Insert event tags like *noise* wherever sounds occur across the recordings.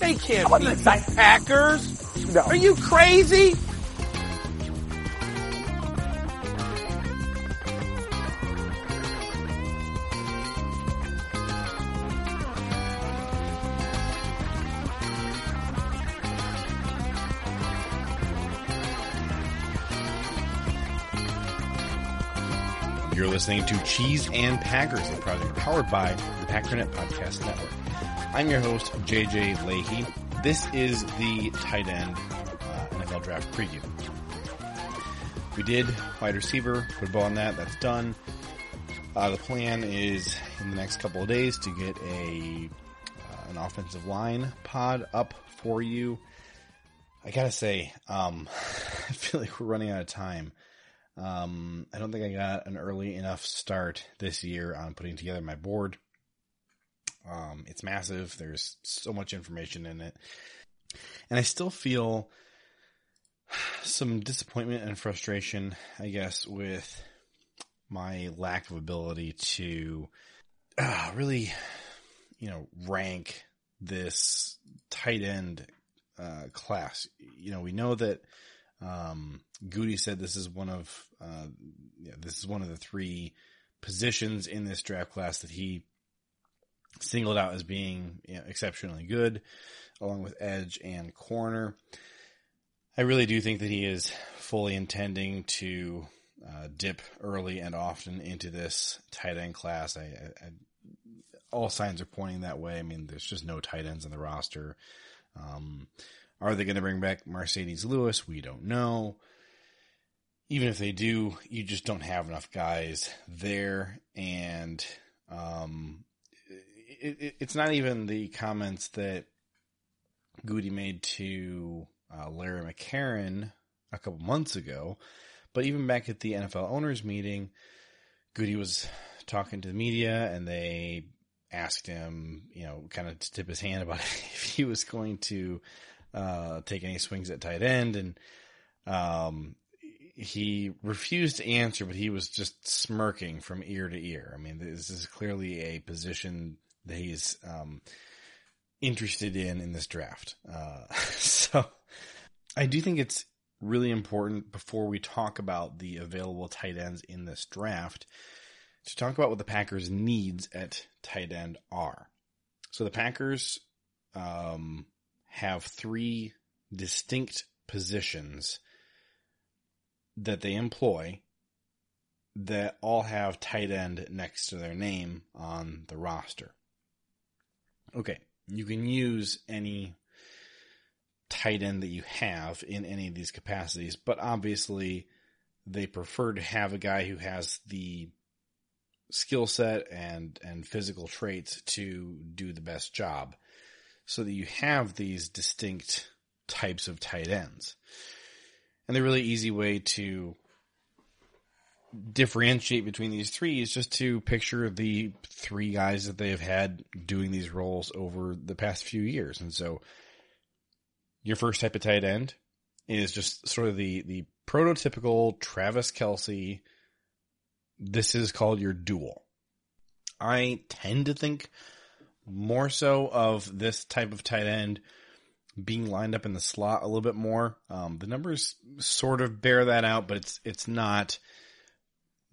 They can't beat the Packers. No. Are you crazy? You're listening to Cheese and Packers, a project powered by the Packernet Podcast Network. I'm your host, JJ Lahey. This is the tight end uh, NFL draft preview. We did wide receiver, football on that. That's done. Uh, the plan is in the next couple of days to get a uh, an offensive line pod up for you. I gotta say, um, *laughs* I feel like we're running out of time. Um, I don't think I got an early enough start this year on putting together my board. Um, it's massive. There's so much information in it. And I still feel some disappointment and frustration, I guess, with my lack of ability to uh, really, you know, rank this tight end uh, class. You know, we know that um, Gutey said this is one of uh, yeah, this is one of the three positions in this draft class that he singled out as being you know, exceptionally good, along with edge and corner. I really do think that he is fully intending to uh, dip early and often into this tight end class. I, I, I, all signs are pointing that way. I mean, there's just no tight ends on the roster. Um, are they going to bring back Marcedes Lewis? We don't know. Even if they do, you just don't have enough guys there. And um, it, it, it's not even the comments that Gutey made to uh, Larry McCarren a couple months ago, but even back at the NFL owners meeting, Gutey was talking to the media and they asked him, you know, kind of to tip his hand about *laughs* if he was going to uh, take any swings at tight end, and um, he refused to answer, but he was just smirking from ear to ear. I mean, this is clearly a position that he's um, interested in in this draft. Uh, *laughs* so I do think it's really important before we talk about the available tight ends in this draft to talk about what the Packers' needs at tight end are. So the Packers um, have three distinct positions that they employ that all have tight end next to their name on the roster. Okay, you can use any tight end that you have in any of these capacities, but obviously they prefer to have a guy who has the skill set and and physical traits to do the best job so that you have these distinct types of tight ends. And the really easy way to differentiate between these three is just to picture the three guys that they have had doing these roles over the past few years. And so your first type of tight end is just sort of the, the prototypical Travis Kelce. This is called your dual. I tend to think more so of this type of tight end being lined up in the slot a little bit more. Um, the numbers sort of bear that out, but it's it's not.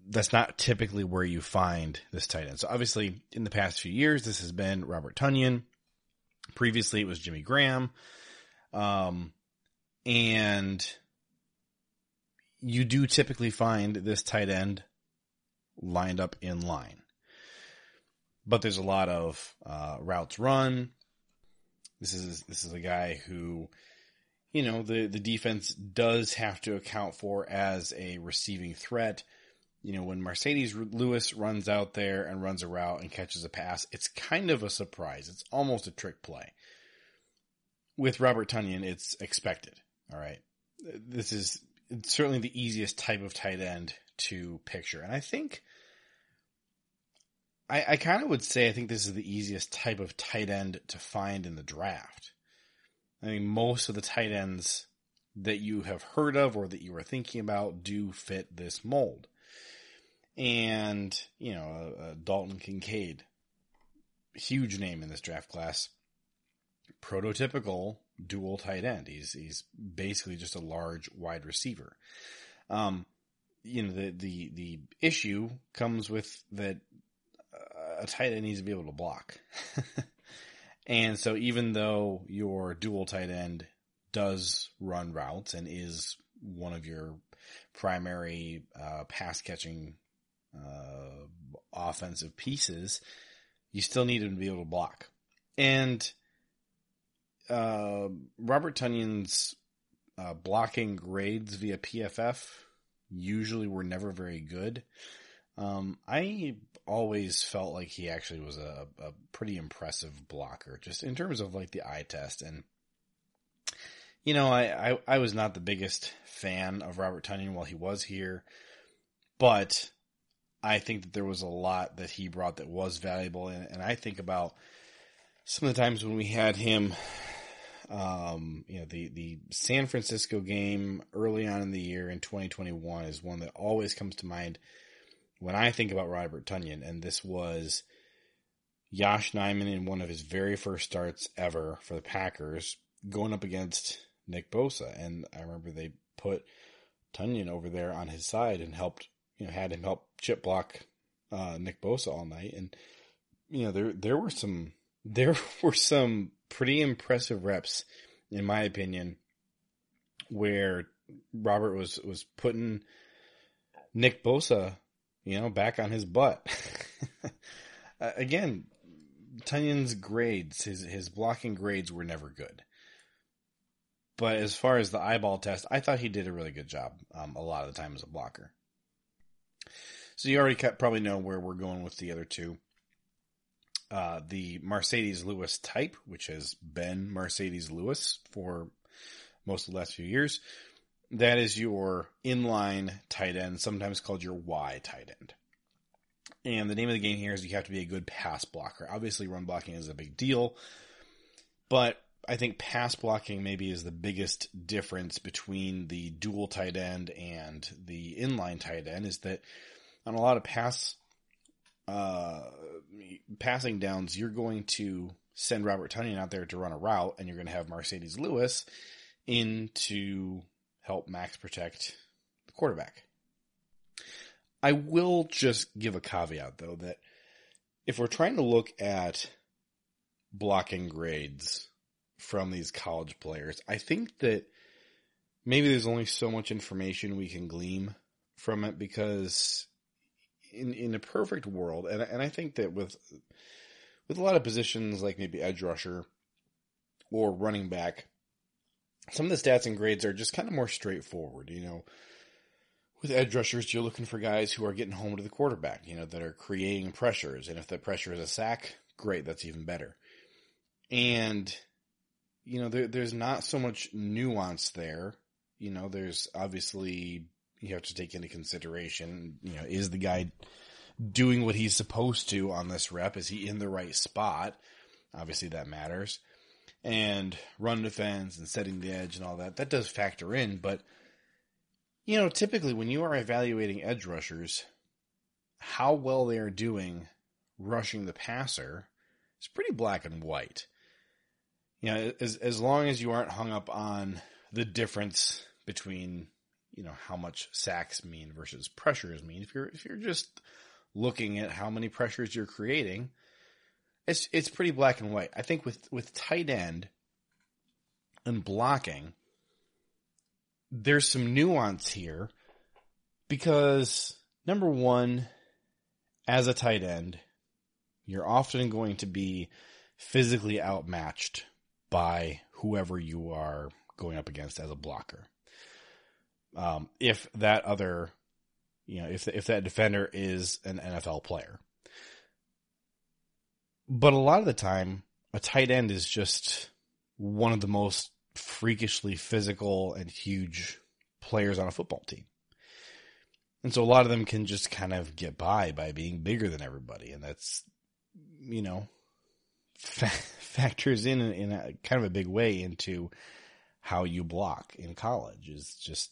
That's not typically where you find this tight end. So obviously, in the past few years, this has been Robert Tonyan. Previously, it was Jimmy Graham, um, and you do typically find this tight end lined up in line but there's a lot of uh, routes run. This is this is a guy who, you know, the the defense does have to account for as a receiving threat. You know, when Marcedes Lewis runs out there and runs a route and catches a pass, it's kind of a surprise. It's almost a trick play. With Robert Tonyan, it's expected. All right. This is certainly the easiest type of tight end to picture. And I think I, I kind of would say I think this is the easiest type of tight end to find in the draft. I mean, most of the tight ends that you have heard of or that you are thinking about do fit this mold. And, you know, uh, Dalton Kincaid, huge name in this draft class, prototypical dual tight end. He's, he's basically just a large wide receiver. Um, you know, the, the, the issue comes with that a tight end needs to be able to block. *laughs* and so even though your dual tight end does run routes and is one of your primary uh, pass catching uh, offensive pieces, you still need him to be able to block. And uh, Robert Tonyan's uh, blocking grades via PFF usually were never very good. Um, I always felt like he actually was a, a pretty impressive blocker, just in terms of like the eye test. And, you know, I, I, I was not the biggest fan of Robert Tonyan while he was here, but I think that there was a lot that he brought that was valuable. And, and I think about some of the times when we had him, um, you know, the, the San Francisco game early on in the year in 2021 is one that always comes to mind when I think about Robert Tonyan, and this was Yosh Nijman in one of his very first starts ever for the Packers, going up against Nick Bosa, and I remember they put Tonyan over there on his side and helped, you know, had him help chip block uh, Nick Bosa all night, and you know there there were some *laughs* there were some pretty impressive reps, in my opinion, where Robert was was putting Nick Bosa you know, back on his butt. *laughs* again, Tonyan's grades, his his blocking grades were never good. But as far as the eyeball test, I thought he did a really good job um, a lot of the time as a blocker. So you already probably know where we're going with the other two. Uh, the Marcedes Lewis type, which has been Marcedes Lewis for most of the last few years, that is your inline tight end, sometimes called your Y tight end. And the name of the game here is you have to be a good pass blocker. Obviously, run blocking is a big deal, but I think pass blocking maybe is the biggest difference between the dual tight end and the inline tight end is that on a lot of pass uh, passing downs, you're going to send Robert Tonyan out there to run a route, and you're going to have Marcedes Lewis in to help max protect the quarterback. I will just give a caveat though that if we're trying to look at blocking grades from these college players, I think that maybe there's only so much information we can glean from it because in in a perfect world, and and I think that with with a lot of positions like maybe edge rusher or running back, some of the stats and grades are just kind of more straightforward. You know, with edge rushers, you're looking for guys who are getting home to the quarterback, you know, that are creating pressures. And if the pressure is a sack, great, that's even better. And, you know, there, there's not so much nuance there. You know, there's obviously, you have to take into consideration, you know, is the guy doing what he's supposed to on this rep? Is he in the right spot? Obviously that matters and run defense and setting the edge and all that. That does factor in, but you know, typically when you are evaluating edge rushers, how well they are doing rushing the passer is pretty black and white. You know, as as long as you aren't hung up on the difference between, you know, how much sacks mean versus pressures mean. If you're if you're just looking at how many pressures you're creating, it's it's pretty black and white. I think with with tight end and blocking, there's some nuance here because number one, as a tight end, you're often going to be physically outmatched by whoever you are going up against as a blocker. Um, if that other, you know, if if that defender is an NFL player, but a lot of the time, a tight end is just one of the most freakishly physical and huge players on a football team. And so a lot of them can just kind of get by by being bigger than everybody. And that's, you know, fa- *laughs* factors in in a kind of a big way into how you block in college is just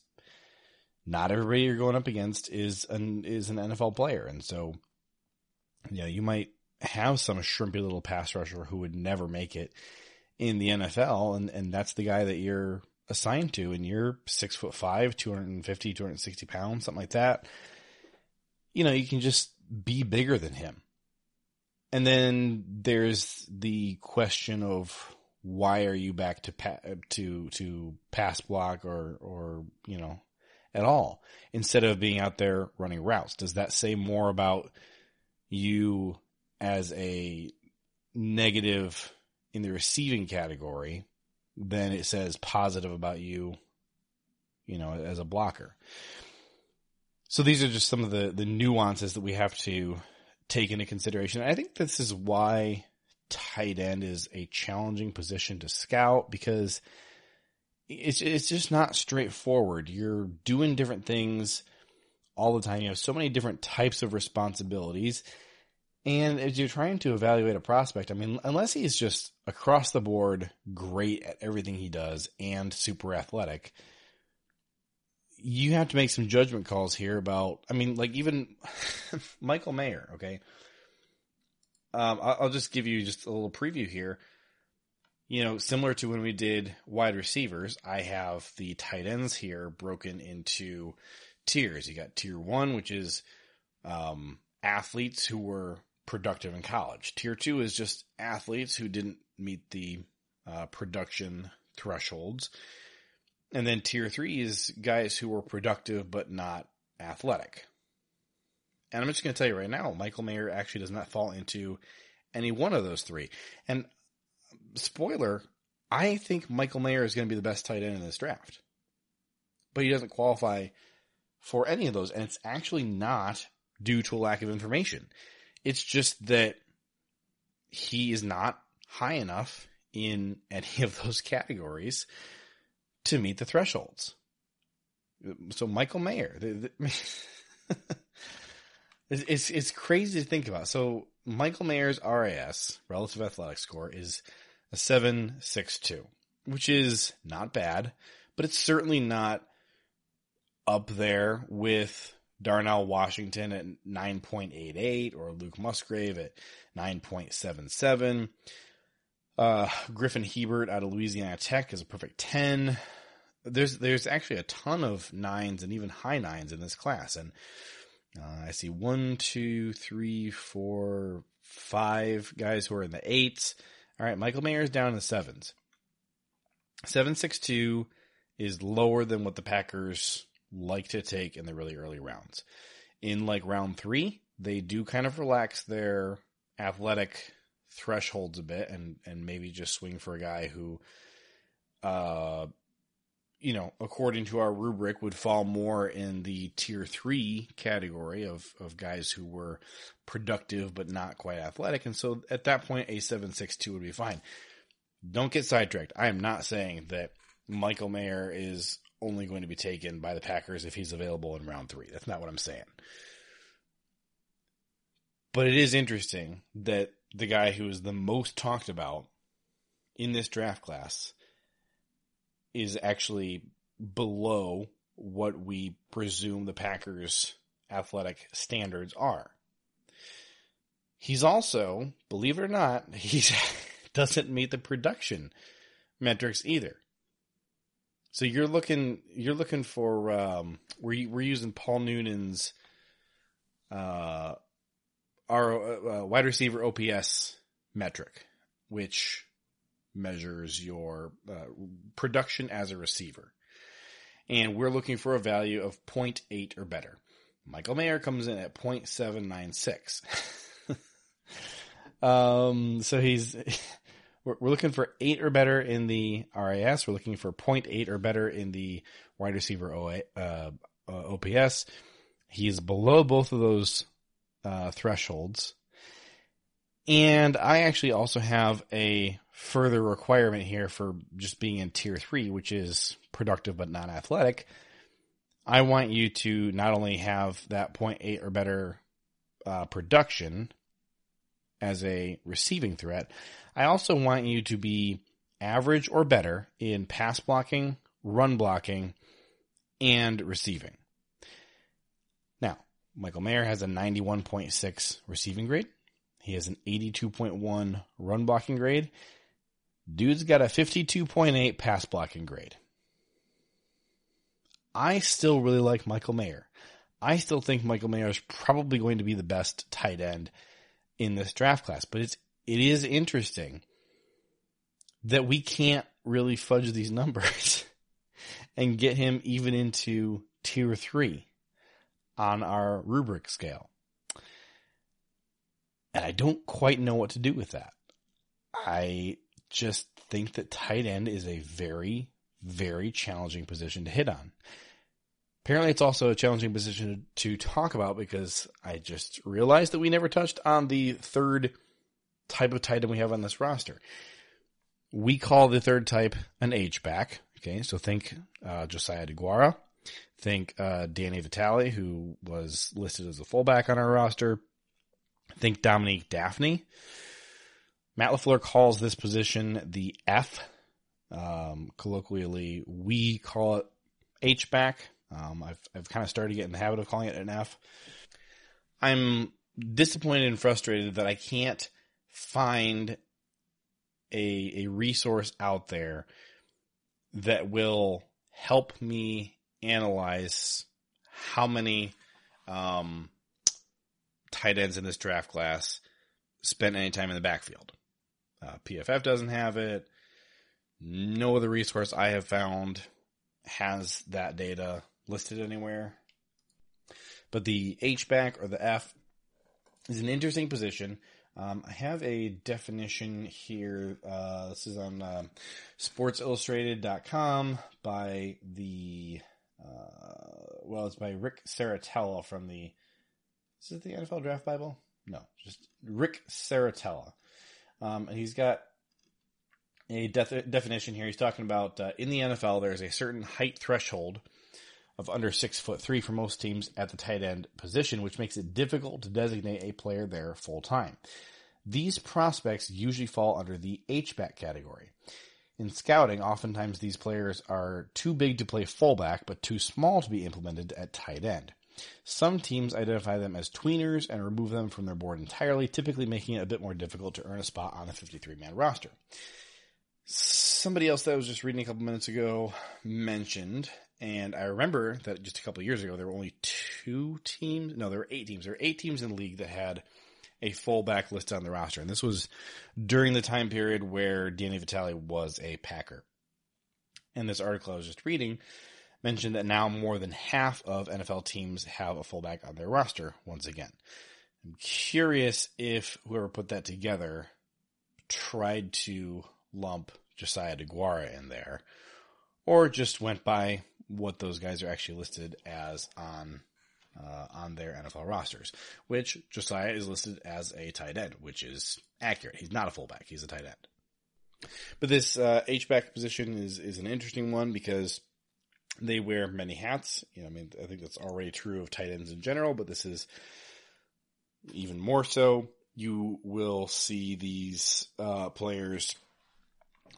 not everybody you're going up against is an is an NFL player. And so, you know, you might have some shrimpy little pass rusher who would never make it in the NFL, and, and that's the guy that you're assigned to, and you're six foot five, 250, 260 pounds, something like that. You know, you can just be bigger than him. And then there's the question of why are you back to pa- to to pass block or or you know at all instead of being out there running routes? Does that say more about you as a negative in the receiving category than it says positive about you, you know, as a blocker. So these are just some of the, the nuances that we have to take into consideration. I think this is why tight end is a challenging position to scout because it's it's just not straightforward. You're doing different things all the time. You have so many different types of responsibilities and as you're trying to evaluate a prospect, I mean, unless he's just across the board great at everything he does and super athletic, you have to make some judgment calls here about, I mean, like even *laughs* Michael Mayer, okay? Um, I'll just give you just a little preview here. You know, similar to when we did wide receivers, I have the tight ends here broken into tiers. You got tier one, which is um, athletes who were productive in college. Tier two is just athletes who didn't meet the uh, production thresholds. And then tier three is guys who were productive but not athletic. And I'm just going to tell you right now, Michael Mayer actually does not fall into any one of those three. And spoiler, I think Michael Mayer is going to be the best tight end in this draft. But he doesn't qualify for any of those. And it's actually not due to a lack of information. It's just that he is not high enough in any of those *laughs* categories to meet the thresholds. So Michael Mayer, the, the, *laughs* it's it's crazy to think about. So Michael Mayer's RAS, relative athletic score, is a seven six two, which is not bad, but it's certainly not up there with Darnell Washington at 9.88 or Luke Musgrave at 9.77. Uh, Griffin Hebert out of Louisiana Tech is a perfect 10. There's, there's actually a ton of nines and even high nines in this class. And, uh, I see one, two, three, four, five guys who are in the eights. All right. Michael Mayer is down in the sevens. 762 is lower than what the Packers like to take in the really early rounds. In like round three, they do kind of relax their athletic thresholds a bit and, and maybe just swing for a guy who, uh, you know, according to our rubric, would fall more in the tier three category of, of guys who were productive but not quite athletic. And so at that point, a 762 would be fine. Don't get sidetracked. I am not saying that Michael Mayer is only going to be taken by the Packers if he's available in round three. That's not what I'm saying. But it is interesting that the guy who is the most talked about in this draft class is actually below what we presume the Packers' athletic standards are. He's also, believe it or not, *laughs* he doesn't meet the production metrics either. So you're looking you're looking for um, we're we're using Paul Noonan's uh, our uh, wide receiver OPS metric, which measures your uh, production as a receiver, and we're looking for a value of 0.8 or better. Michael Mayer comes in at 0.796. *laughs* um, so he's *laughs* we're, looking for eight or better in the RAS. We're looking for 0.8 or better in the wide receiver OA, uh, uh, OPS. He's below both of those uh, thresholds. And I actually also have a further requirement here for just being in tier three, which is productive but not athletic. I want you to not only have that 0.8 or better uh, production as a receiving threat, I also want you to be average or better in pass blocking, run blocking, and receiving. Michael Mayer has a 91.6 receiving grade. He has an 82.1 run blocking grade. Dude's got a 52.8 pass blocking grade. I still really like Michael Mayer. I still think Michael Mayer is probably going to be the best tight end in this draft class, but it's it is interesting that we can't really fudge these numbers *laughs* and get him even into tier three on our rubric scale. And I don't quite know what to do with that. I just think that tight end is a very, very challenging position to hit on. Apparently, it's also a challenging position to talk about because I just realized that we never touched on the third type of tight end we have on this roster. We call the third type an H back. Okay, so think uh, Josiah DeGuara, think uh, Danny Vitale, who was listed as a fullback on our roster. Think Dominique Dafney. Matt LaFleur calls this position the F. Um, colloquially, we call it H back. Um, I've I've kind of started to get in the habit of calling it an F. I'm disappointed and frustrated that I can't find a a resource out there that will help me analyze how many um, tight ends in this draft class spent any time in the backfield. Uh, PFF doesn't have it. No other resource I have found has that data listed anywhere. But the H back or the F is an interesting position. Um, I have a definition here. Uh, this is on uh, sportsillustrated.com by the, uh, well, it's by Rick Serritella from the, is it the NFL Draft Bible? No, just Rick Serritella. Um, and he's got a def- definition here. He's talking about uh, in the NFL, there's a certain height threshold of under six foot three for most teams at the tight end position, which makes it difficult to designate a player there full time. These prospects usually fall under the H-back category. In scouting, oftentimes these players are too big to play fullback, but too small to be implemented at tight end. Some teams identify them as tweeners and remove them from their board entirely, typically making it a bit more difficult to earn a spot on a 53 man roster. Somebody else that I was just reading a couple minutes ago mentioned and I remember that just a couple years ago, there were only two teams. No, there were eight teams. There were eight teams in the league that had a fullback list on the roster. And this was during the time period where Danny Vitale was a Packer. And this article I was just reading mentioned that now more than half of NFL teams have a fullback on their roster once again. I'm curious if whoever put that together tried to lump Josiah DeGuara in there or just went by what those guys are actually listed as on uh, on their NFL rosters. Which Josiah is listed as a tight end, which is accurate. He's not a fullback; he's a tight end. But this uh, H back position is is an interesting one because they wear many hats. You know, I mean, I think that's already true of tight ends in general, but this is even more so. You will see these uh, players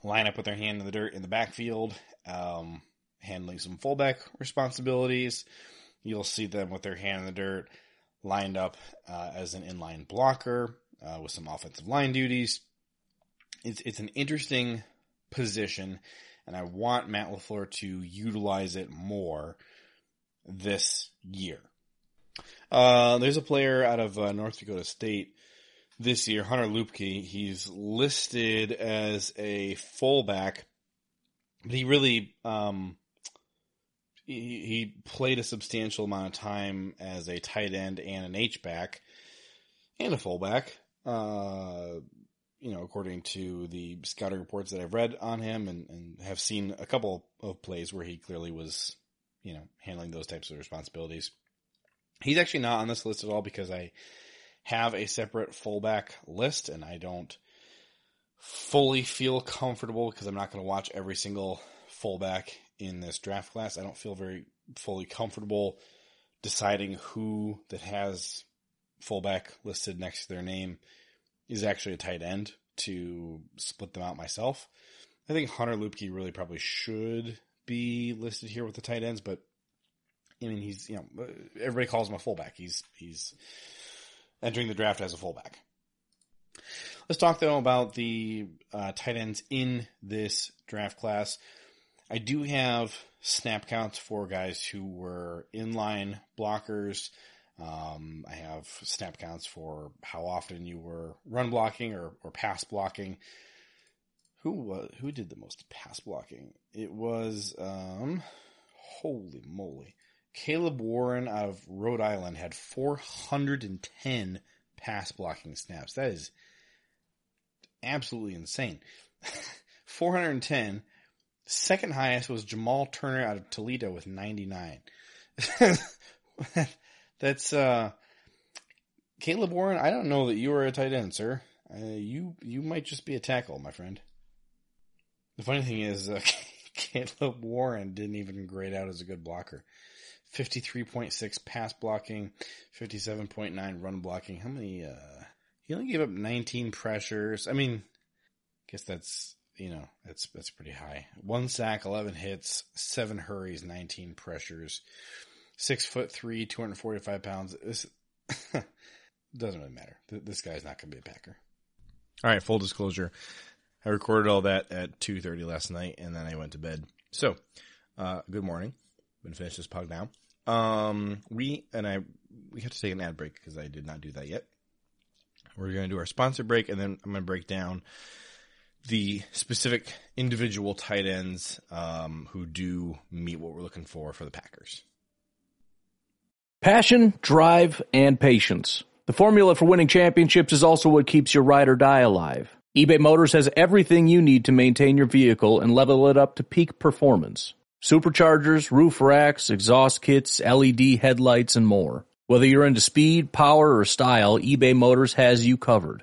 line up with their hand in the dirt in the backfield. Um, handling some fullback responsibilities. You'll see them with their hand in the dirt, lined up uh, as an inline blocker uh, with some offensive line duties. It's it's an interesting position, and I want Matt Lafleur to utilize it more this year. Uh, there's a player out of uh, North Dakota State this year, Hunter Luepke. He's listed as a fullback, but he really um, he, he played a substantial amount of time as a tight end and an H back and a fullback. Uh, you know, according to the scouting reports that I've read on him and, and have seen a couple of plays where he clearly was, you know, handling those types of responsibilities. He's actually not on this list at all because I have a separate fullback list and I don't fully feel comfortable because I'm not going to watch every single fullback in this draft class. I don't feel very fully comfortable deciding who that has fullback listed next to their name is actually a tight end to split them out myself. I think Hunter Luepke really probably should be listed here with the tight ends, but I mean, he's, you know, everybody calls him a fullback. He's, he's entering the draft as a fullback. Let's talk though about the uh, tight ends in this draft class. I do have snap counts for guys who were inline blockers. Um, I have snap counts for how often you were run blocking or, or pass blocking. Who uh, who did the most pass blocking? It was um, holy moly. Caleb Warren out of Rhode Island had 410 pass blocking snaps. That is absolutely insane. *laughs* 410. Second highest was Jamal Turner out of Toledo with 99. *laughs* That's uh Caleb Warren. I don't know that you are a tight end, sir. Uh, you you might just be a tackle, my friend. The funny thing is, uh, *laughs* Caleb Warren didn't even grade out as a good blocker. 53.6 pass blocking, 57.9 run blocking. How many, uh, he only gave up 19 pressures. I mean, I guess that's, you know, that's, that's pretty high. One sack, 11 hits, seven hurries, 19 pressures, six foot three, 245 pounds. This *laughs* doesn't really matter. This guy's not going to be a Packer. All right. Full disclosure. I recorded all that at 2.30 last night and then I went to bed. So, uh, good morning. Going to finish this pug now. Um, we and I we have to take an ad break because I did not do that yet. We're going to do our sponsor break, and then I'm going to break down the specific individual tight ends um, who do meet what we're looking for for the Packers. Passion, drive, and patience. The formula for winning championships is also what keeps your ride or die alive. eBay Motors has everything you need to maintain your vehicle and level it up to peak performance superchargers, roof racks, exhaust kits, LED headlights, and more. Whether you're into speed, power, or style, eBay Motors has you covered.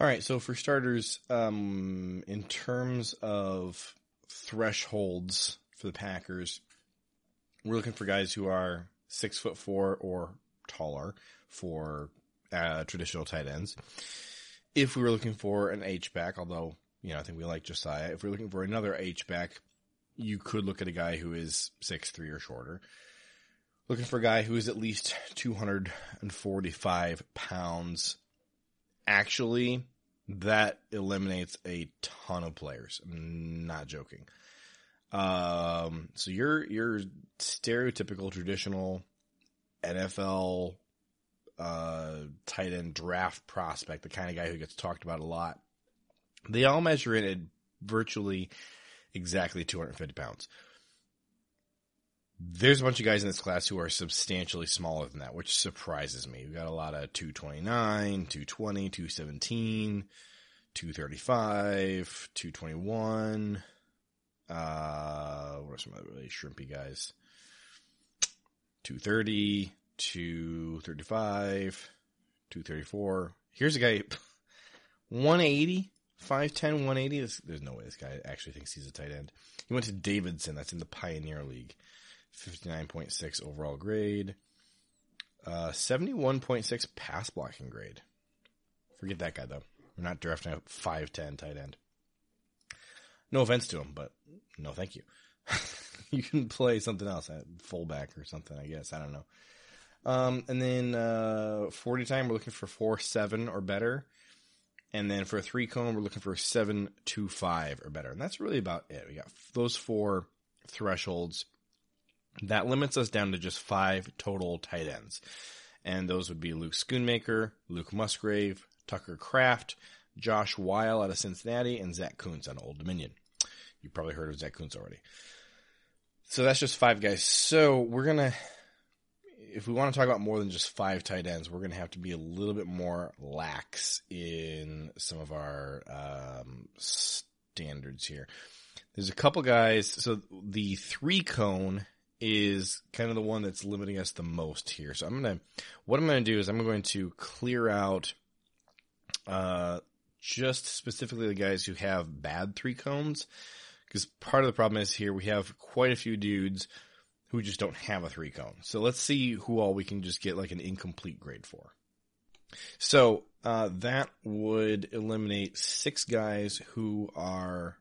All right, so for starters, um, in terms of thresholds for the Packers, we're looking for guys who are six foot four or taller for uh, traditional tight ends. If we were looking for an H back, although you know I think we like Josiah, if we're looking for another H back, you could look at a guy who is six three or shorter. Looking for a guy who is at least 245 pounds. Actually, that eliminates a ton of players. I'm not joking. Um, so your your stereotypical traditional NFL uh, tight end draft prospect, the kind of guy who gets talked about a lot, they all measure in at virtually exactly 250 pounds. There's a bunch of guys in this class who are substantially smaller than that, which surprises me. We've got a lot of 229, 220, 217, 235, 221. Uh, what are some other really shrimpy guys? 230, 235, 234. Here's a guy, *laughs* 180. 5'10", 180. There's, there's no way this guy actually thinks he's a tight end. He went to Davidson. That's in the Pioneer League. 59.6 overall grade. Uh, 71.6 pass blocking grade. Forget that guy, though. We're not drafting a 5'10 tight end. No offense to him, but no thank you. *laughs* you can play something else, at fullback or something, I guess. I don't know. Um, and then uh, 40 time, we're looking for 4 7 or better And then for a three cone, we're looking for seven two five or better. And that's really about it. We got those four thresholds. That limits us down to just five total tight ends. And those would be Luke Schoonmaker, Luke Musgrave, Tucker Kraft, Josh Whyle out of Cincinnati, and Zack Kuntz on Old Dominion. You've probably heard of Zack Kuntz already. So that's just five guys. So we're gonna, if we want to talk about more than just five tight ends, we're gonna have to be a little bit more lax in some of our um, standards here. There's a couple guys. So the three cone is kind of the one that's limiting us the most here. So I'm gonna, what I'm gonna do is I'm going to clear out, uh, just specifically the guys who have bad three cones because part of the problem is here we have quite a few dudes who just don't have a three cone. So let's see who all we can just get like an incomplete grade for. So uh, that would eliminate six guys who are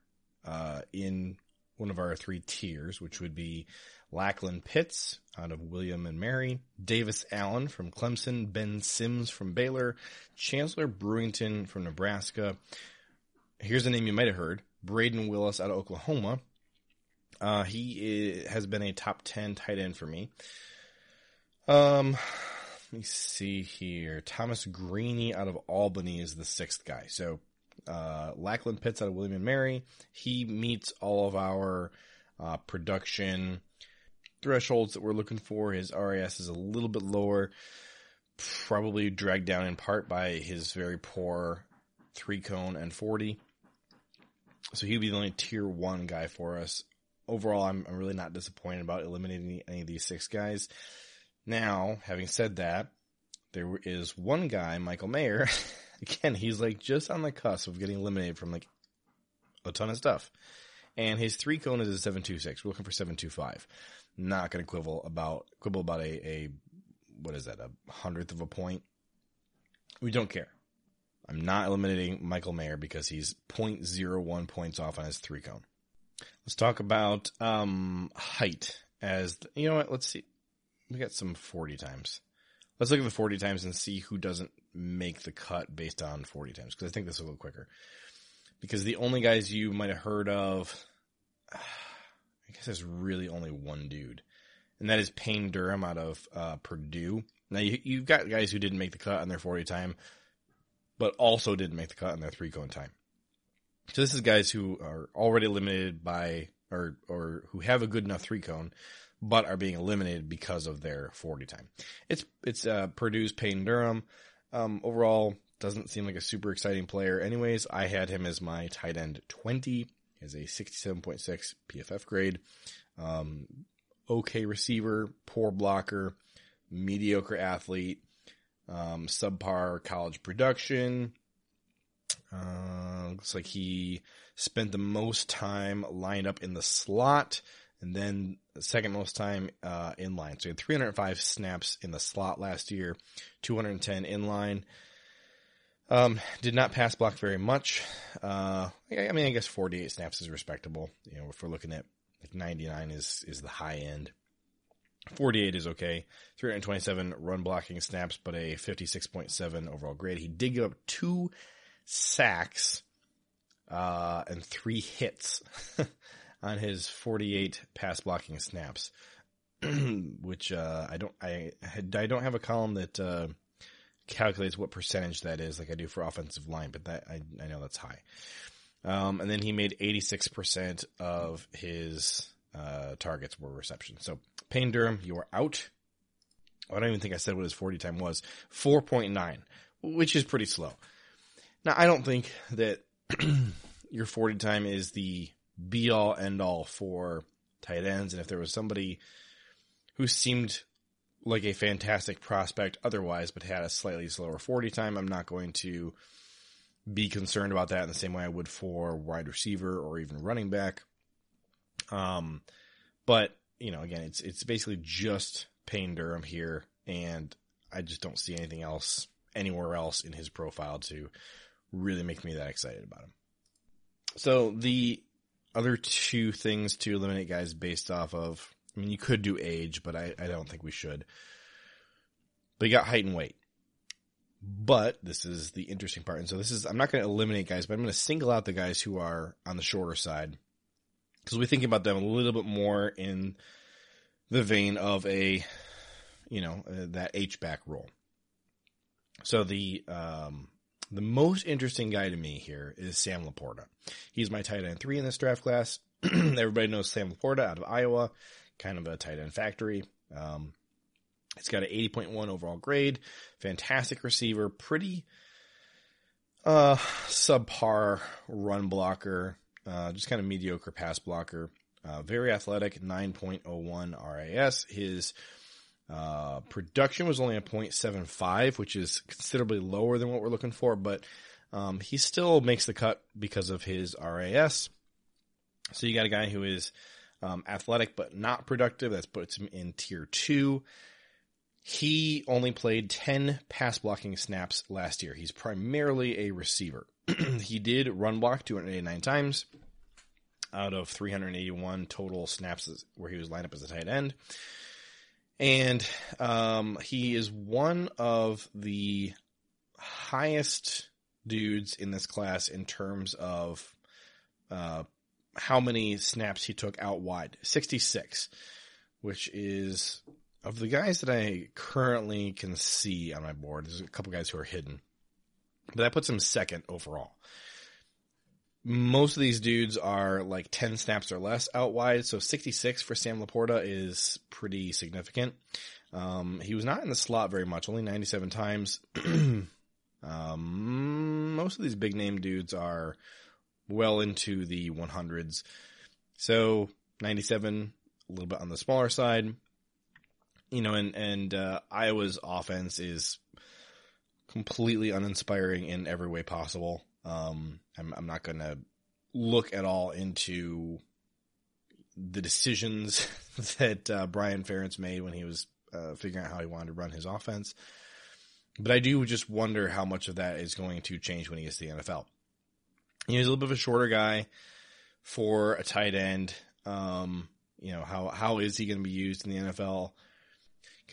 uh, in one of our three tiers, which would be Lachlan Pitts out of William and Mary, Davis Allen from Clemson, Ben Sims from Baylor, Chancellor Brewington from Nebraska. Here's a name you might have heard, Brayden Willis out of Oklahoma. Uh, he is, has been a top 10 tight end for me. Um, let me see here. Thomas Greaney out of Albany is the sixth guy. So, uh, Lachlan Pitts out of William and Mary. He meets all of our, uh, production thresholds that we're looking for. His RAS is a little bit lower, probably dragged down in part by his very poor three cone and 40. So he'd be the only tier one guy for us. Overall, I'm, I'm really not disappointed about eliminating any of these six guys. Now, having said that, there is one guy, Michael Mayer. *laughs* Again, he's like just on the cusp of getting eliminated from like a ton of stuff. And his three cone is a 726. We're looking for 725. Not going to quibble about, quibble about a, a, what is that, a hundredth of a point? We don't care. I'm not eliminating Michael Mayer because he's 0.01 points off on his three cone. Let's talk about um, height. As the, you know what? Let's see. We got some 40 times. Let's look at the 40 times and see who doesn't make the cut based on 40 times because I think this is a little quicker. Because the only guys you might have heard of, I guess there's really only one dude, and that is Payne Durham out of uh, Purdue. Now you, you've got guys who didn't make the cut on their 40 time, but also didn't make the cut on their three cone time. So this is guys who are already limited by or or who have a good enough three cone, but are being eliminated because of their 40 time. It's it's uh, Purdue's Payne Durham. Um, overall, doesn't seem like a super exciting player. Anyways, I had him as my tight end 20 is a 67.6 PFF grade. Um, okay receiver, poor blocker, mediocre athlete, um, subpar college production. Uh, looks like he spent the most time lined up in the slot and then the second most time uh, in line. So he had 305 snaps in the slot last year, 210 in line. Um, did not pass block very much. Uh, I mean, I guess 48 snaps is respectable. You know, if we're looking at like 99 is, is the high end. 48 is okay. 327 run blocking snaps, but a 56.7 overall grade. He did give up two sacks, uh, and three hits *laughs* on his 48 pass blocking snaps, *clears throat* which, uh, I don't, I, I don't have a column that, uh, calculates what percentage that is like I do for offensive line, but that, I, I know that's high. Um, and then he made 86% of his, uh, targets were receptions. So Payne Durham, you are out. I don't even think I said what his 40 time was. 4.9, which is pretty slow. Now, I don't think that *clears throat* your 40 time is the be all end all for tight ends. And if there was somebody who seemed like a fantastic prospect otherwise, but had a slightly slower 40 time, I'm not going to be concerned about that in the same way I would for wide receiver or even running back. Um, but you know, again, it's it's basically just Payne Durham here, and I just don't see anything else anywhere else in his profile to really make me that excited about him. So the other two things to eliminate guys based off of, I mean, you could do age, but I, I don't think we should. But you got height and weight. But this is the interesting part. And so this is, I'm not going to eliminate guys, but I'm going to single out the guys who are on the shorter side because we think about them a little bit more in the vein of a, you know, uh, that H back role. So the, um, the most interesting guy to me here is Sam Laporta. He's my tight end three in this draft class. *clears throat* Everybody knows Sam Laporta out of Iowa, kind of a tight end factory. Um, it's got an 80.1 overall grade, fantastic receiver, pretty, uh, subpar run blocker, uh, just kind of mediocre pass blocker, uh, very athletic, 9.01 RAS. His, uh, production was only a 0.75, which is considerably lower than what we're looking for, but, um, he still makes the cut because of his RAS. So you got a guy who is, um, athletic but not productive. That puts him in tier two. He only played 10 pass blocking snaps last year. He's primarily a receiver. *clears throat* he did run block 289 times out of 381 total snaps where he was lined up as a tight end. And um, he is one of the highest dudes in this class in terms of uh, how many snaps he took out wide 66, which is of the guys that I currently can see on my board, there's a couple guys who are hidden, but that puts him second overall. Most of these dudes are like 10 snaps or less out wide. So 66 for Sam Laporta is pretty significant. Um, he was not in the slot very much, only 97 times. *clears throat* um, most of these big name dudes are well into the 100s. So 97, a little bit on the smaller side you know, and and uh, Iowa's offense is completely uninspiring in every way possible. Um, I'm, I'm not going to look at all into the decisions *laughs* that uh, Brian Ferentz made when he was uh, figuring out how he wanted to run his offense. But I do just wonder how much of that is going to change when he gets to the NFL. He's a little bit of a shorter guy for a tight end. Um, you know, how, how is he going to be used in the NFL?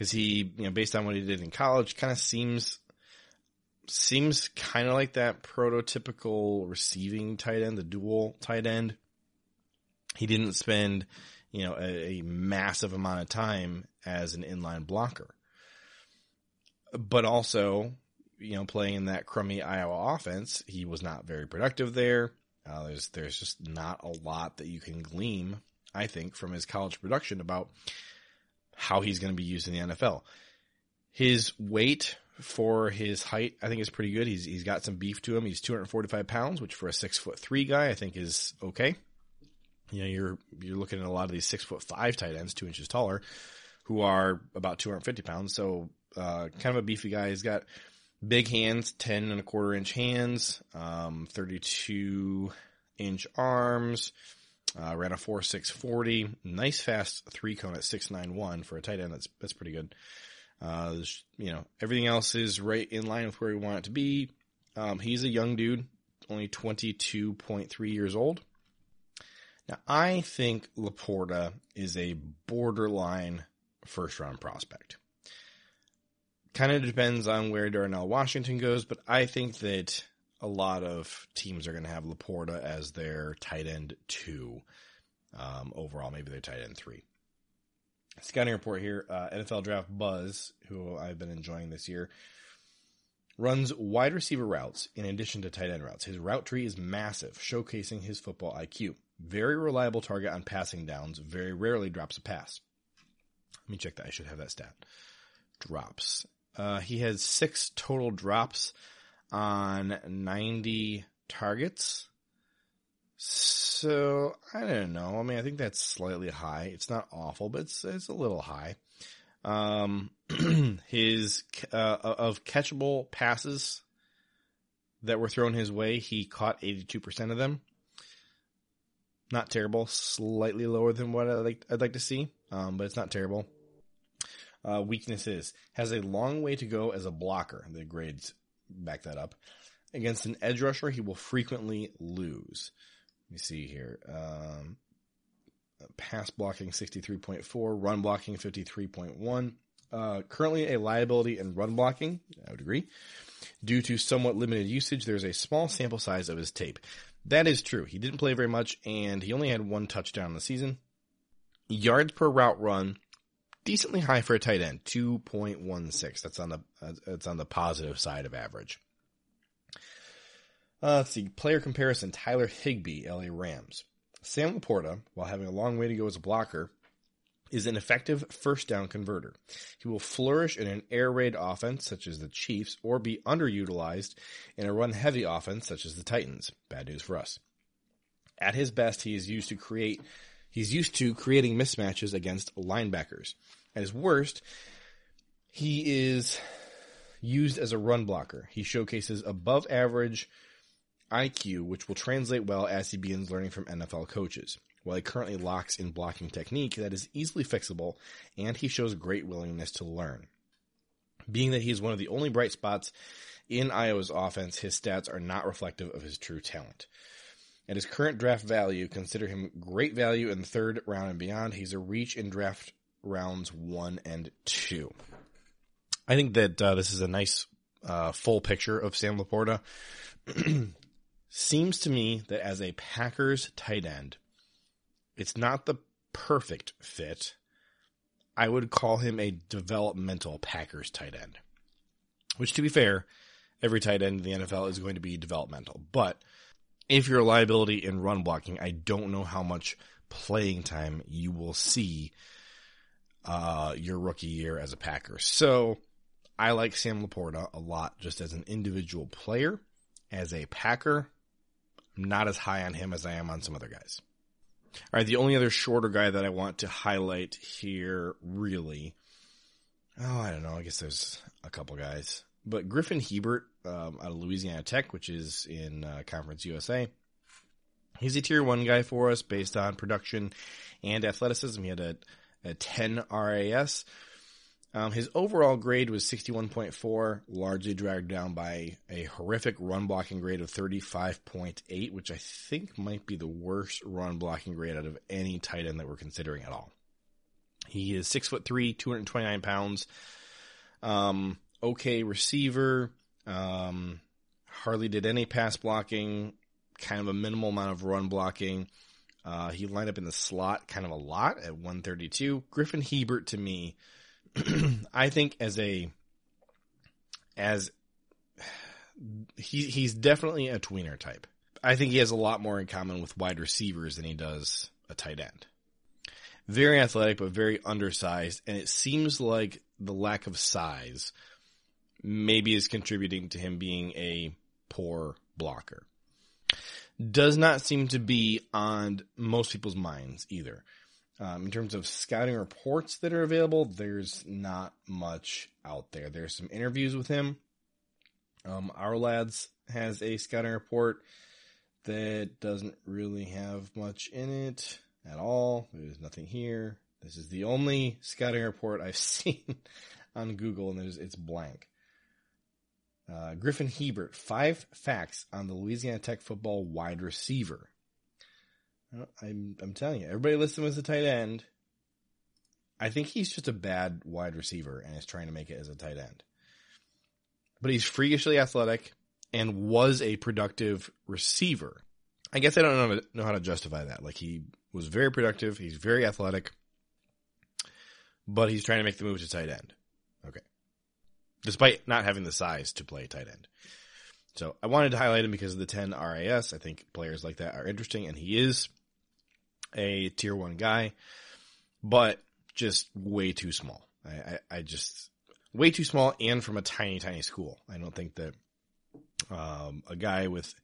because he, you know, based on what he did in college, kind of seems seems kind of like that prototypical receiving tight end, the dual tight end. He didn't spend, you know, a, a massive amount of time as an inline blocker, but also, you know, playing in that crummy Iowa offense, he was not very productive there. Uh, there's there's just not a lot that you can glean, I think, from his college production about how he's going to be used in the NFL. His weight for his height, I think is pretty good. He's, he's got some beef to him. He's 245 pounds, which for a six foot three guy, I think is okay. You know, you're, you're looking at a lot of these six foot five tight ends, two inches taller, who are about 250 pounds. So, uh, kind of a beefy guy. He's got big hands, 10 and a quarter inch hands, um, 32 inch arms, uh, ran a four six forty, nice fast three cone at six nine one for a tight end. That's that's pretty good. Uh, you know, everything else is right in line with where we want it to be. Um, he's a young dude, only twenty two point three years old. Now, I think Laporta is a borderline first round prospect. Kind of depends on where Darnell Washington goes, but I think that a lot of teams are going to have Laporta as their tight end two. Um, overall, maybe their tight end three. Scouting report here, uh, NFL Draft Buzz, who I've been enjoying this year, runs wide receiver routes in addition to tight end routes. His route tree is massive, showcasing his football IQ. Very reliable target on passing downs, very rarely drops a pass. Let me check that. I should have that stat. Drops. Uh, he has six total drops on 90 targets. So I don't know. I mean, I think that's slightly high. It's not awful, but it's it's a little high. Um, *clears throat* his uh, of catchable passes that were thrown his way, he caught 82% of them. Not terrible, slightly lower than what I'd like, I'd like to see, um, but it's not terrible. Uh, weaknesses has a long way to go as a blocker. The grades back that up. Against an edge rusher, he will frequently lose. Let me see here. Um, pass blocking 63.4, run blocking 53.1, uh, currently a liability in run blocking. I would agree. Due to somewhat limited usage, there's a small sample size of his tape. That is true. He didn't play very much, and he only had one touchdown in the season. Yards per route run, decently high for a tight end, two point one six. That's on the that's on the positive side of average. Uh, let's see. Player comparison: Tyler Higbee, LA Rams. Sam Laporta, while having a long way to go as a blocker, is an effective first down converter. He will flourish in an air raid offense such as the Chiefs or be underutilized in a run heavy offense such as the Titans. Bad news for us. At his best, he is used to create he's used to creating mismatches against linebackers. At his worst, he is used as a run blocker. He showcases above average IQ, which will translate well as he begins learning from NFL coaches. While he currently locks in blocking technique that is easily fixable, and he shows great willingness to learn. Being that he is one of the only bright spots in Iowa's offense, his stats are not reflective of his true talent. At his current draft value, consider him great value in the third round and beyond. He's a reach in draft rounds one and two. I think that uh, this is a nice uh, full picture of Sam Laporta. *clears throat* Seems to me that as a Packers tight end, it's not the perfect fit. I would call him a developmental Packers tight end. Which, to be fair, every tight end in the NFL is going to be developmental. But if you're a liability in run blocking, I don't know how much playing time you will see uh, your rookie year as a Packer. So I like Sam Laporta a lot just as an individual player. As a Packer, I'm not as high on him as I am on some other guys. All right, the only other shorter guy that I want to highlight here, really, oh, I don't know. I guess there's a couple guys, but Griffin Hebert um, out of Louisiana Tech, which is in uh, Conference USA, he's a tier one guy for us based on production and athleticism. He had a, a 10 RAS. Um, his overall grade was 61.4, largely dragged down by a horrific run blocking grade of 35.8, which I think might be the worst run blocking grade out of any tight end that we're considering at all. He is six foot three, 229 pounds. Um, okay receiver. Um, hardly did any pass blocking, kind of a minimal amount of run blocking. Uh, he lined up in the slot kind of a lot at 132. Griffin Hebert to me, *clears throat* I think as a as he he's definitely a tweener type. I think he has a lot more in common with wide receivers than he does a tight end. Very athletic, but very undersized, and it seems like the lack of size maybe is contributing to him being a poor blocker. Does not seem to be on most people's minds either. Um, in terms of scouting reports that are available, there's not much out there. There's some interviews with him. Um, Ourlads has a scouting report that doesn't really have much in it at all. There's nothing here. This is the only scouting report I've *laughs* seen on Google, and it's blank. Uh, Griffin Hebert, five facts on the Louisiana Tech football wide receiver. I'm I'm telling you, everybody lists him as a tight end. I think he's just a bad wide receiver and is trying to make it as a tight end. But he's freakishly athletic and was a productive receiver. I guess I don't know, to, know how to justify that. Like he was very productive, he's very athletic, but he's trying to make the move to tight end. Despite not having the size to play tight end. So I wanted to highlight him because of the 10 RAS. I think players like that are interesting, and he is a tier one guy, but just way too small. I, I, I just way too small and from a tiny, tiny school. I don't think that um, a guy with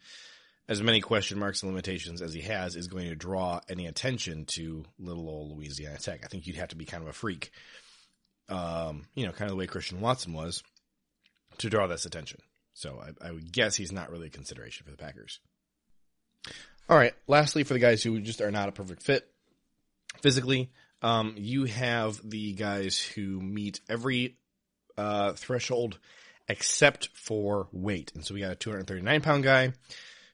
as many question marks and limitations as he has is going to draw any attention to little old Louisiana Tech. I think you'd have to be kind of a freak, um, you know, kind of the way Christian Watson was to draw this attention. So I, I would guess he's not really a consideration for the Packers. All right. Lastly, for the guys who just are not a perfect fit physically, um, you have the guys who meet every uh, threshold except for weight. And so we got a 239 pound guy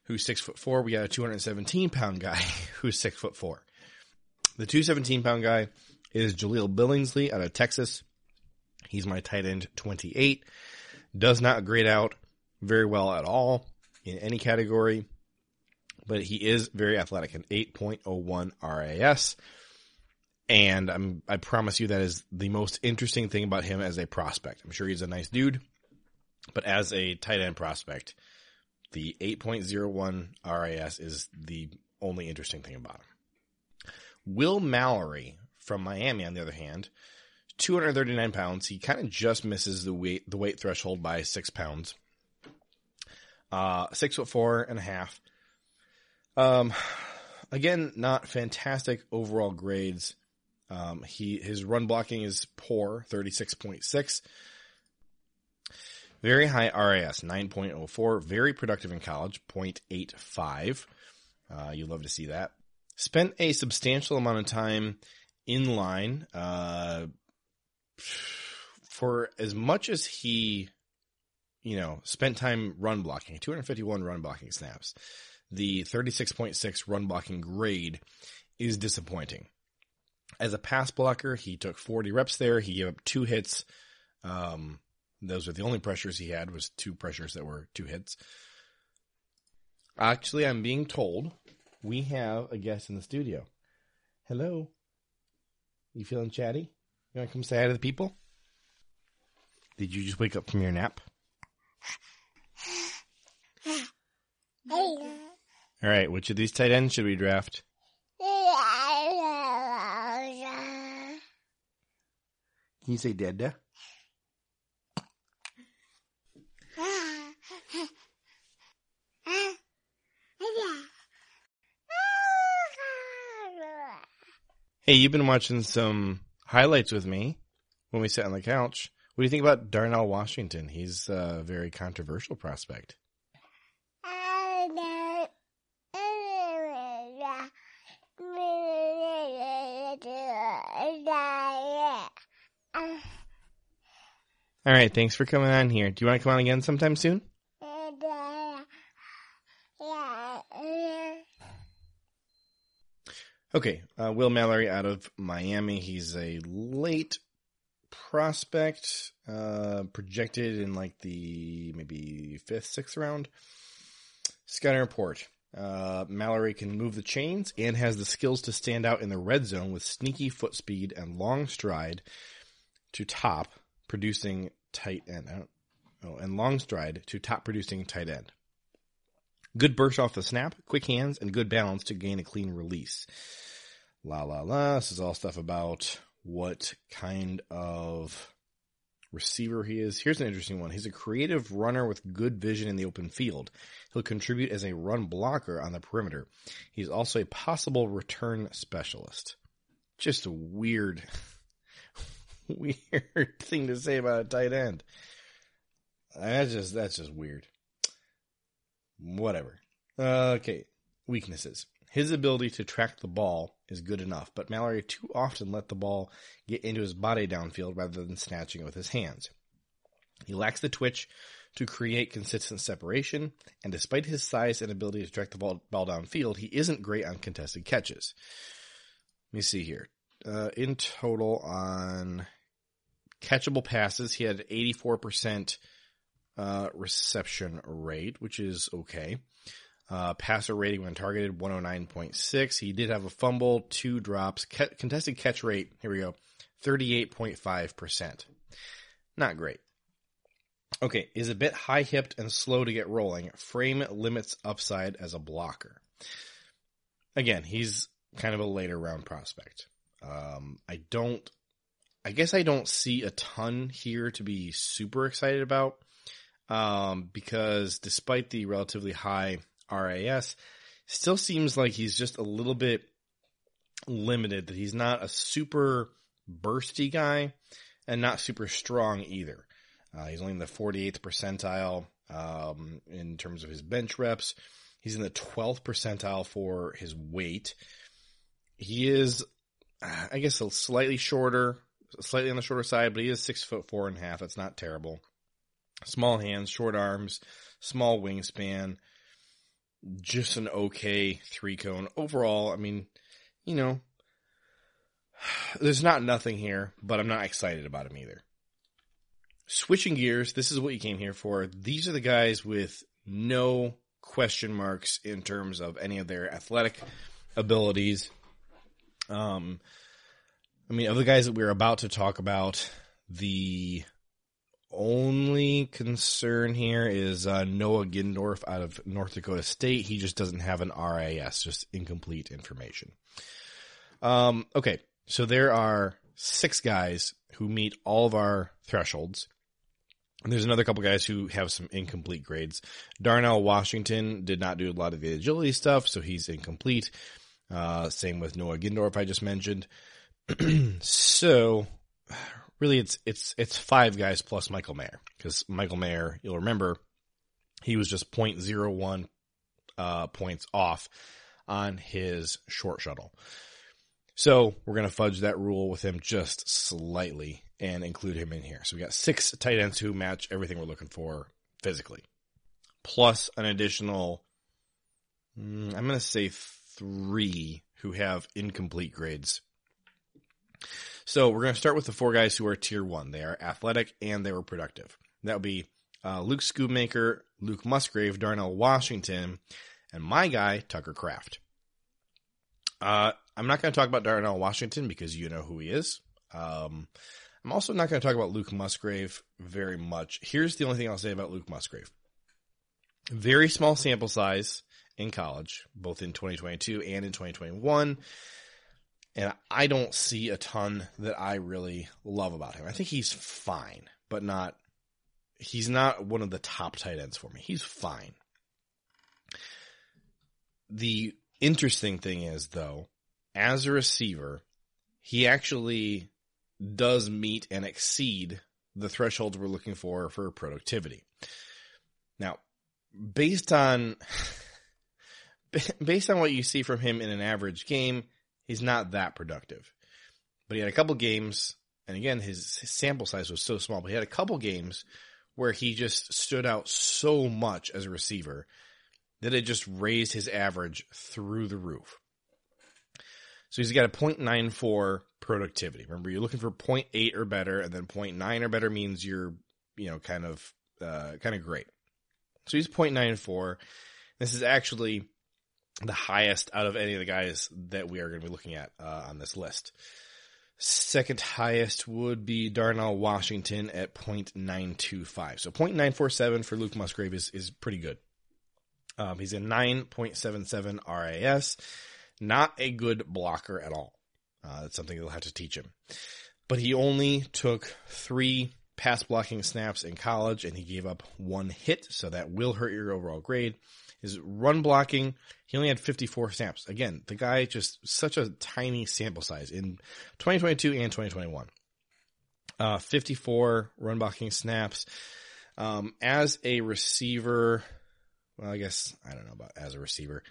who's six foot four. We got a 217 pound guy *laughs* who's six foot four. The 217 pound guy is Jaleel Billingsley out of Texas. He's my tight end 28. Does not grade out very well at all in any category, but he is very athletic, an 8.01 RAS. And I'm, I promise you that is the most interesting thing about him as a prospect. I'm sure he's a nice dude, but as a tight end prospect, the 8.01 RAS is the only interesting thing about him. Will Mallory from Miami, on the other hand, 239 pounds. He kind of just misses the weight the weight threshold by six pounds. Uh, six foot four and a half. Um, again, not fantastic overall grades. Um, he his run blocking is poor, 36.6. Very high RAS, 9.04. Very productive in college, 0.85. Uh, you love to see that. Spent a substantial amount of time in line. Uh, for as much as he, you know, spent time run blocking, 251 run blocking snaps, the 36.6 run blocking grade is disappointing. As a pass blocker, he took 40 reps there. He gave up two hits. Um, those were the only pressures he had was two pressures that were two hits. Actually, I'm being told we have a guest in the studio. Hello. You feeling chatty? You want to come say hi to the people? Did you just wake up from your nap? All right, which of these tight ends should we draft? Can you say Dada? Hey, you've been watching some highlights with me when we sat on the couch. What do you think about Darnell Washington? He's a very controversial prospect. All right, thanks for coming on here. Do you want to come on again sometime soon? Okay, uh, Will Mallory out of Miami. He's a late prospect, uh, projected in like the maybe fifth, sixth round. Scouting report. Uh, Mallory can move the chains and has the skills to stand out in the red zone with sneaky foot speed and long stride to top producing tight end. Oh, and long stride to top producing tight end. Good burst off the snap, quick hands, and good balance to gain a clean release. La la la. This is all stuff about what kind of receiver he is. Here's an interesting one. He's a creative runner with good vision in the open field. He'll contribute as a run blocker on the perimeter. He's also a possible return specialist. Just a weird, *laughs* weird thing to say about a tight end. That's just, that's just weird. Whatever. Okay. Weaknesses. His ability to track the ball is good enough, but Mallory too often let the ball get into his body downfield rather than snatching it with his hands. He lacks the twitch to create consistent separation, and despite his size and ability to track the ball, ball downfield, he isn't great on contested catches. Let me see here. Uh, in total on catchable passes, he had 84% uh, reception rate, which is okay. Uh, passer rating when targeted 109.6. He did have a fumble, two drops. Contested catch rate, here we go, 38.5%. Not great. Okay, is a bit high hipped and slow to get rolling. Frame limits upside as a blocker. Again, he's kind of a later round prospect. Um, I don't, I guess I don't see a ton here to be super excited about. Um, because despite the relatively high RAS, still seems like he's just a little bit limited, that he's not a super bursty guy and not super strong either. Uh, he's only in the 48th percentile um, in terms of his bench reps. He's in the 12th percentile for his weight. He is, I guess, a slightly shorter, slightly on the shorter side, but he is six foot four and a half. That's not terrible. Small hands, short arms, small wingspan just an okay three cone. Overall, I mean, you know, *sighs* there's not nothing here, but I'm not excited about him either. switching gears, this is what you came here for. These are the guys with no question marks in terms of any of their athletic abilities. Um, I mean, of the guys that we're about to talk about, the only concern here is uh, Noah Gindorf out of North Dakota State. He just doesn't have an RAS, just incomplete information. Um, okay, so there are six guys who meet all of our thresholds. And there's another couple guys who have some incomplete grades. Darnell Washington did not do a lot of the agility stuff, so he's incomplete. Uh, same with Noah Gindorf, I just mentioned. *clears throat* so really it's it's it's five guys plus Michael Mayer because Michael Mayer, you'll remember, he was just 0.01 uh, points off on his short shuttle. So we're going to fudge that rule with him just slightly and include him in here. So we got six tight ends who match everything we're looking for physically, plus an additional, mm, I'm going to say three who have incomplete grades. So we're going to start with the four guys who are tier one. They are athletic and they were productive. That would be uh, Luke Schoonmaker, Luke Musgrave, Darnell Washington, and my guy, Tucker Kraft. Uh, I'm not going to talk about Darnell Washington because you know who he is. Um, I'm also not going to talk about Luke Musgrave very much. Here's the only thing I'll say about Luke Musgrave. Very small sample size in college, both in 2022 and in 2021 and I don't see a ton that I really love about him. I think he's fine, but not he's not one of the top tight ends for me. He's fine. The interesting thing is though, as a receiver, he actually does meet and exceed the thresholds we're looking for for productivity. Now, based on *laughs* based on what you see from him in an average game, he's not that productive. But he had a couple games, and again, his, his sample size was so small, but he had a couple games where he just stood out so much as a receiver that it just raised his average through the roof. So he's got a 0.94 productivity. Remember, you're looking for 0.8 or better, and then 0.9 or better means you're, you know, kind of, uh, kind of great. So he's 0.94. This is actually the highest out of any of the guys that we are going to be looking at uh, on this list. Second highest would be Darnell Washington at 0.925. So 0.947 for Luke Musgrave is, is pretty good. Um, he's a 9.77 RAS. Not a good blocker at all. Uh, that's something they'll have to teach him. But he only took three pass blocking snaps in college and he gave up one hit, so that will hurt your overall grade. His run blocking, he only had 54 snaps. Again, the guy just such a tiny sample size in 2022 and 2021. Uh, 54 run blocking snaps. Um, as a receiver, well, I guess I don't know about as a receiver.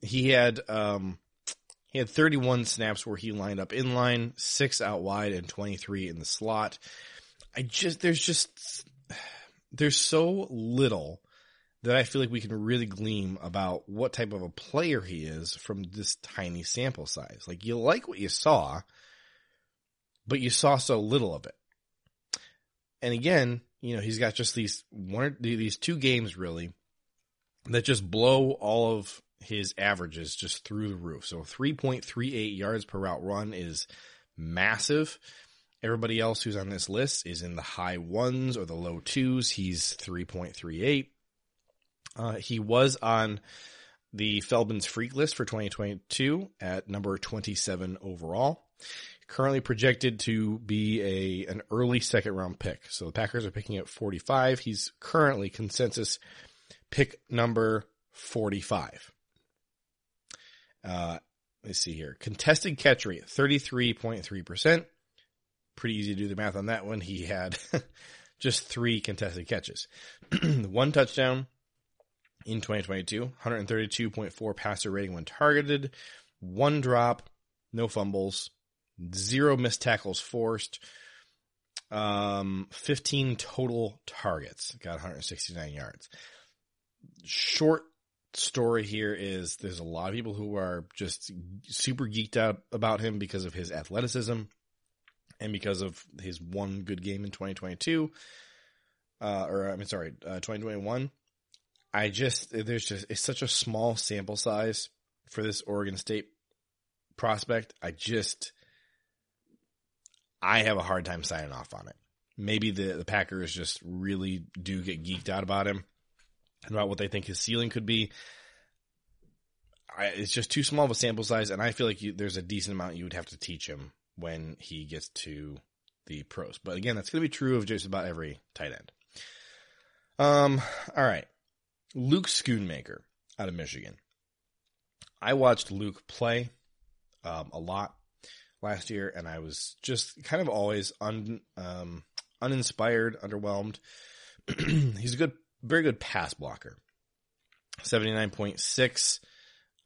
He had um, he had 31 snaps where he lined up in line, six out wide, and 23 in the slot. I just there's just *sighs* there's so little that I feel like we can really glean about what type of a player he is from this tiny sample size. Like you like what you saw, but you saw so little of it. And again, you know, he's got just these one these two games really that just blow all of his averages just through the roof. So 3.38 yards per route run is massive. Everybody else who's on this list is in the high ones or the low twos. He's 3.38. Uh, he was on the Feldman's Freak list for 2022 at number 27 overall. Currently projected to be a an early second round pick. So the Packers are picking at 45. He's currently consensus pick number 45. Uh, let's see here. Contested catch rate, 33.3%. Pretty easy to do the math on that one. He had *laughs* just three contested catches. *clears throat* one touchdown, in 2022, 132.4 passer rating when targeted, one drop, no fumbles, zero missed tackles forced, um, 15 total targets, got 169 yards. Short story here is there's a lot of people who are just super geeked out about him because of his athleticism and because of his one good game in 2022. uh, or I mean, sorry, uh, 2021. I just there's just it's such a small sample size for this Oregon State prospect. I just I have a hard time signing off on it. Maybe the the Packers just really do get geeked out about him and about what they think his ceiling could be. I, it's just too small of a sample size, and I feel like you, there's a decent amount you would have to teach him when he gets to the pros. But again, that's going to be true of just about every tight end. Um, all right. Luke Schoonmaker out of Michigan. I watched Luke play um, a lot last year, and I was just kind of always un, um, uninspired, underwhelmed. *clears throat* He's a good, very good pass blocker. 79.6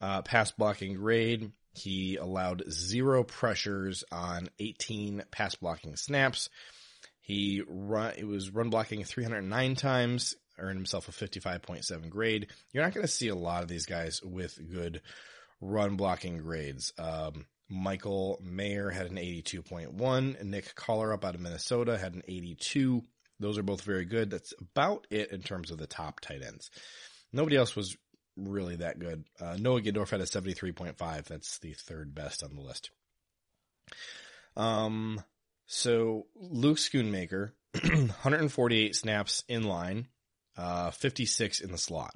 uh, pass blocking grade. He allowed zero pressures on 18 pass blocking snaps. He run, it was run blocking 309 times, earned himself a 55.7 grade. You're not going to see a lot of these guys with good run blocking grades. Um, Michael Mayer had an 82.1. Nick Kallerup out of Minnesota had an 82. Those are both very good. That's about it in terms of the top tight ends. Nobody else was really that good. Uh, Noah Gindorf had a 73.5. That's the third best on the list. Um, so Luke Schoonmaker, *clears throat* 148 snaps in line, uh, 56 in the slot.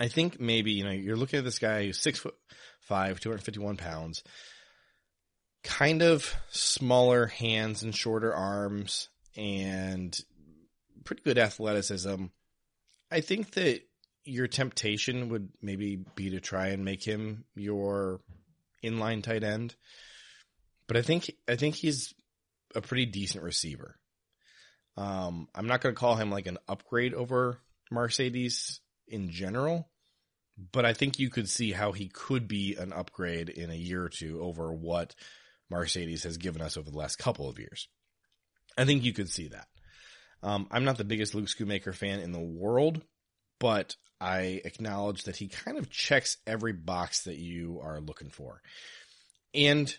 I think maybe, you know, you're looking at this guy who's six foot five, 251 pounds, kind of smaller hands and shorter arms and pretty good athleticism. I think that your temptation would maybe be to try and make him your inline tight end. But I think I think he's a pretty decent receiver. Um, I'm not going to call him like an upgrade over Marcedes in general, but I think you could see how he could be an upgrade in a year or two over what Marcedes has given us over the last couple of years. I think you could see that. Um, I'm not the biggest Luke Schoonmaker fan in the world, but I acknowledge that he kind of checks every box that you are looking for. And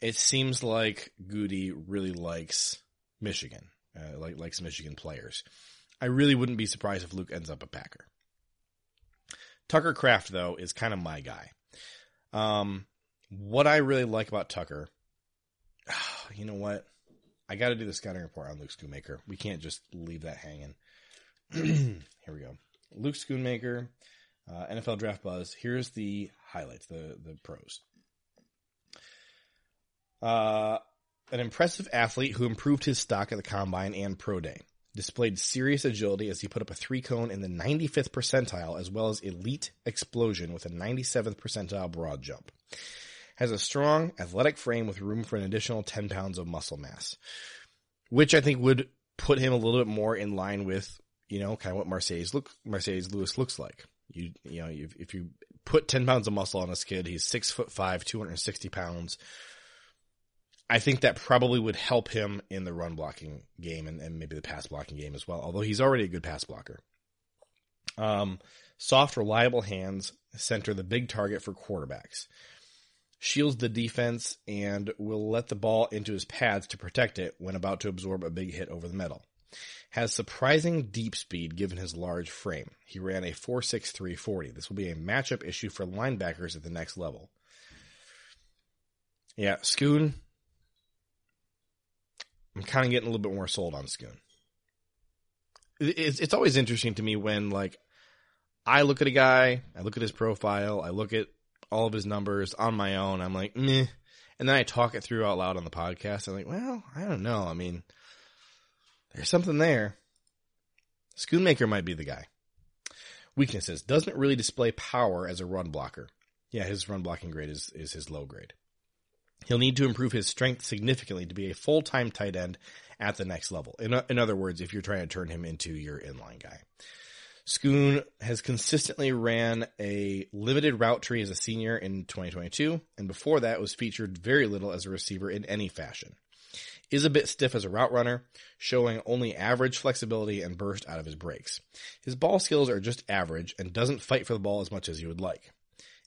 it seems like Gutey really likes Michigan, uh, like likes Michigan players. I really wouldn't be surprised if Luke ends up a Packer. Tucker Kraft, though, is kind of my guy. Um, what I really like about Tucker, *sighs* you know what? I got to do the scouting report on Luke Schoonmaker. We can't just leave that hanging. *clears throat* Here we go. Luke Schoonmaker, uh, NFL Draft Buzz. Here's the highlights, the the pros. Uh, an impressive athlete who improved his stock at the combine and pro day. Displayed serious agility as he put up a three cone in the 95th percentile, as well as elite explosion with a 97th percentile broad jump. Has a strong, athletic frame with room for an additional 10 pounds of muscle mass, which I think would put him a little bit more in line with you know, kind of what Marcedes look Marcedes Lewis looks like. You you know, if, if you put ten pounds of muscle on this kid, he's six foot five, two hundred and sixty pounds. I think that probably would help him in the run blocking game and, and maybe the pass blocking game as well. Although he's already a good pass blocker. Um, soft, reliable hands center the big target for quarterbacks. Shields the defense and will let the ball into his pads to protect it when about to absorb a big hit over the middle has surprising deep speed given his large frame. He ran a 4.6340. This will be a matchup issue for linebackers at the next level. Yeah, Schoon. I'm kind of getting a little bit more sold on Schoon. It's, it's always interesting to me when, like, I look at a guy, I look at his profile, I look at all of his numbers on my own, I'm like, meh. And then I talk it through out loud on the podcast. I'm like, well, I don't know. I mean, there's something there. Schoonmaker might be the guy. Weaknesses. Doesn't really display power as a run blocker. Yeah, his run blocking grade is, is his low grade. He'll need to improve his strength significantly to be a full-time tight end at the next level. In, in other words, if you're trying to turn him into your inline guy. Schoon has consistently ran a limited route tree as a senior in 2022, and before that was featured very little as a receiver in any fashion is a bit stiff as a route runner, showing only average flexibility and burst out of his breaks. His ball skills are just average and doesn't fight for the ball as much as you would like.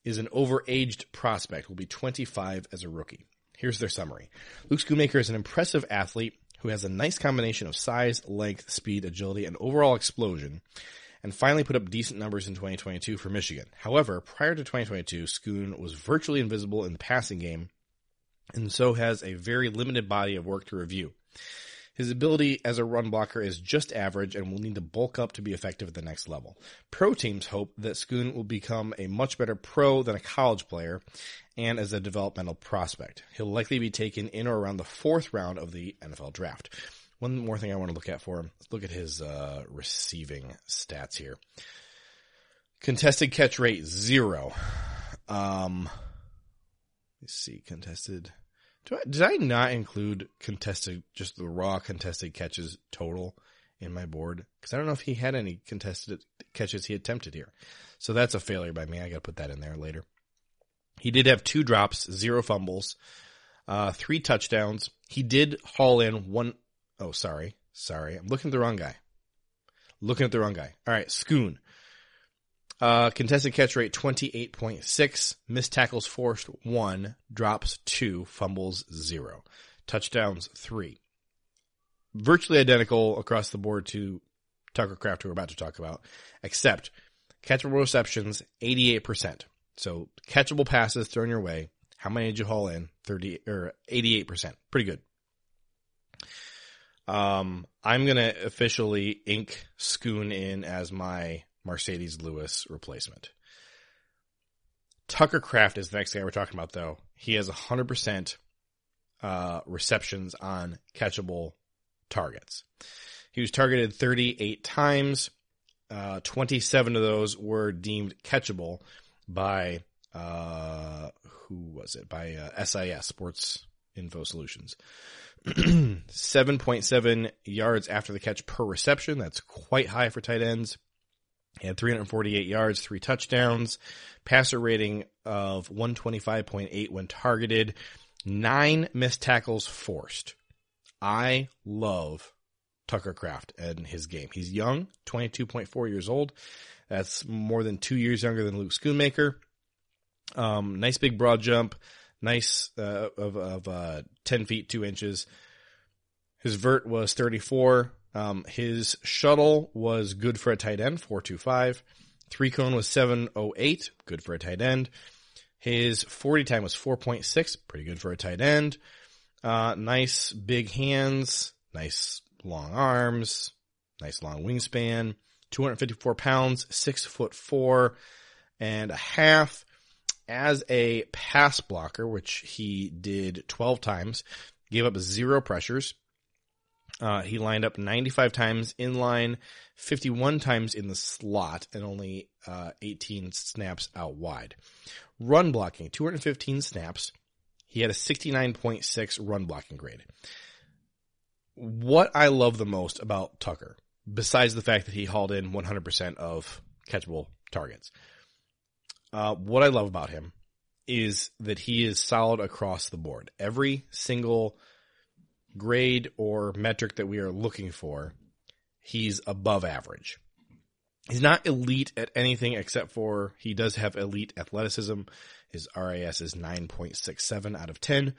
Is an overaged prospect, will be 25 as a rookie. Here's their summary. Luke Schoonmaker is an impressive athlete who has a nice combination of size, length, speed, agility, and overall explosion, and finally put up decent numbers in 2022 for Michigan. However, prior to 2022, Schoon was virtually invisible in the passing game, and so has a very limited body of work to review. His ability as a run blocker is just average and will need to bulk up to be effective at the next level. Pro teams hope that Schoon will become a much better pro than a college player and as a developmental prospect. He'll likely be taken in or around the fourth round of the NFL draft. One more thing I want to look at for him. Let's look at his uh, receiving stats here. Contested catch rate zero. Um, let's see, contested. Do I, did I not include contested, just the raw contested catches total in my board? Because I don't know if he had any contested catches he attempted here. So that's a failure by me. I got to put that in there later. He did have two drops, zero fumbles, uh, three touchdowns. He did haul in one Oh, sorry. Sorry. I'm looking at the wrong guy. Looking at the wrong guy. All right. Schoon. Uh, contested catch rate 28.6. Missed tackles forced 1. Drops 2. Fumbles 0. Touchdowns 3. Virtually identical across the board to Tucker Kraft, who we're about to talk about, except catchable receptions 88%. So catchable passes thrown your way. How many did you haul in? 30 or 88%. Pretty good. Um, I'm gonna officially ink Schoon in as my Marcedes Lewis replacement. Tucker Kraft is the next guy we're talking about, though. He has 100% uh, receptions on catchable targets. He was targeted 38 times. Uh, 27 of those were deemed catchable by uh, who was it? By uh, SIS Sports Info Solutions. *clears throat* 7.7 yards after the catch per reception. That's quite high for tight ends. He had 348 yards, three touchdowns, passer rating of 125.8 when targeted, nine missed tackles forced. I love Tucker Kraft and his game. He's young, 22.4 years old. That's more than two years younger than Luke Schoonmaker. Um, nice big broad jump nice uh, of of uh, ten feet two inches. His vert was thirty four. Um, his shuttle was good for a tight end, four two five. Three cone was seven oh eight, good for a tight end. His forty time was four point six, pretty good for a tight end. Uh, nice big hands, nice long arms, nice long wingspan. 254 pounds, six foot four and a half as a pass blocker, which he did 12 times, gave up zero pressures. Uh, he lined up 95 times in line, 51 times in the slot, and only uh, 18 snaps out wide. Run blocking, 215 snaps. He had a 69.6 run blocking grade. What I love the most about Tucker, besides the fact that he hauled in 100% of catchable targets, uh, what I love about him is that he is solid across the board. Every single grade or metric that we are looking for, he's above average. He's not elite at anything except for he does have elite athleticism. His RAS is 9.67 out of 10,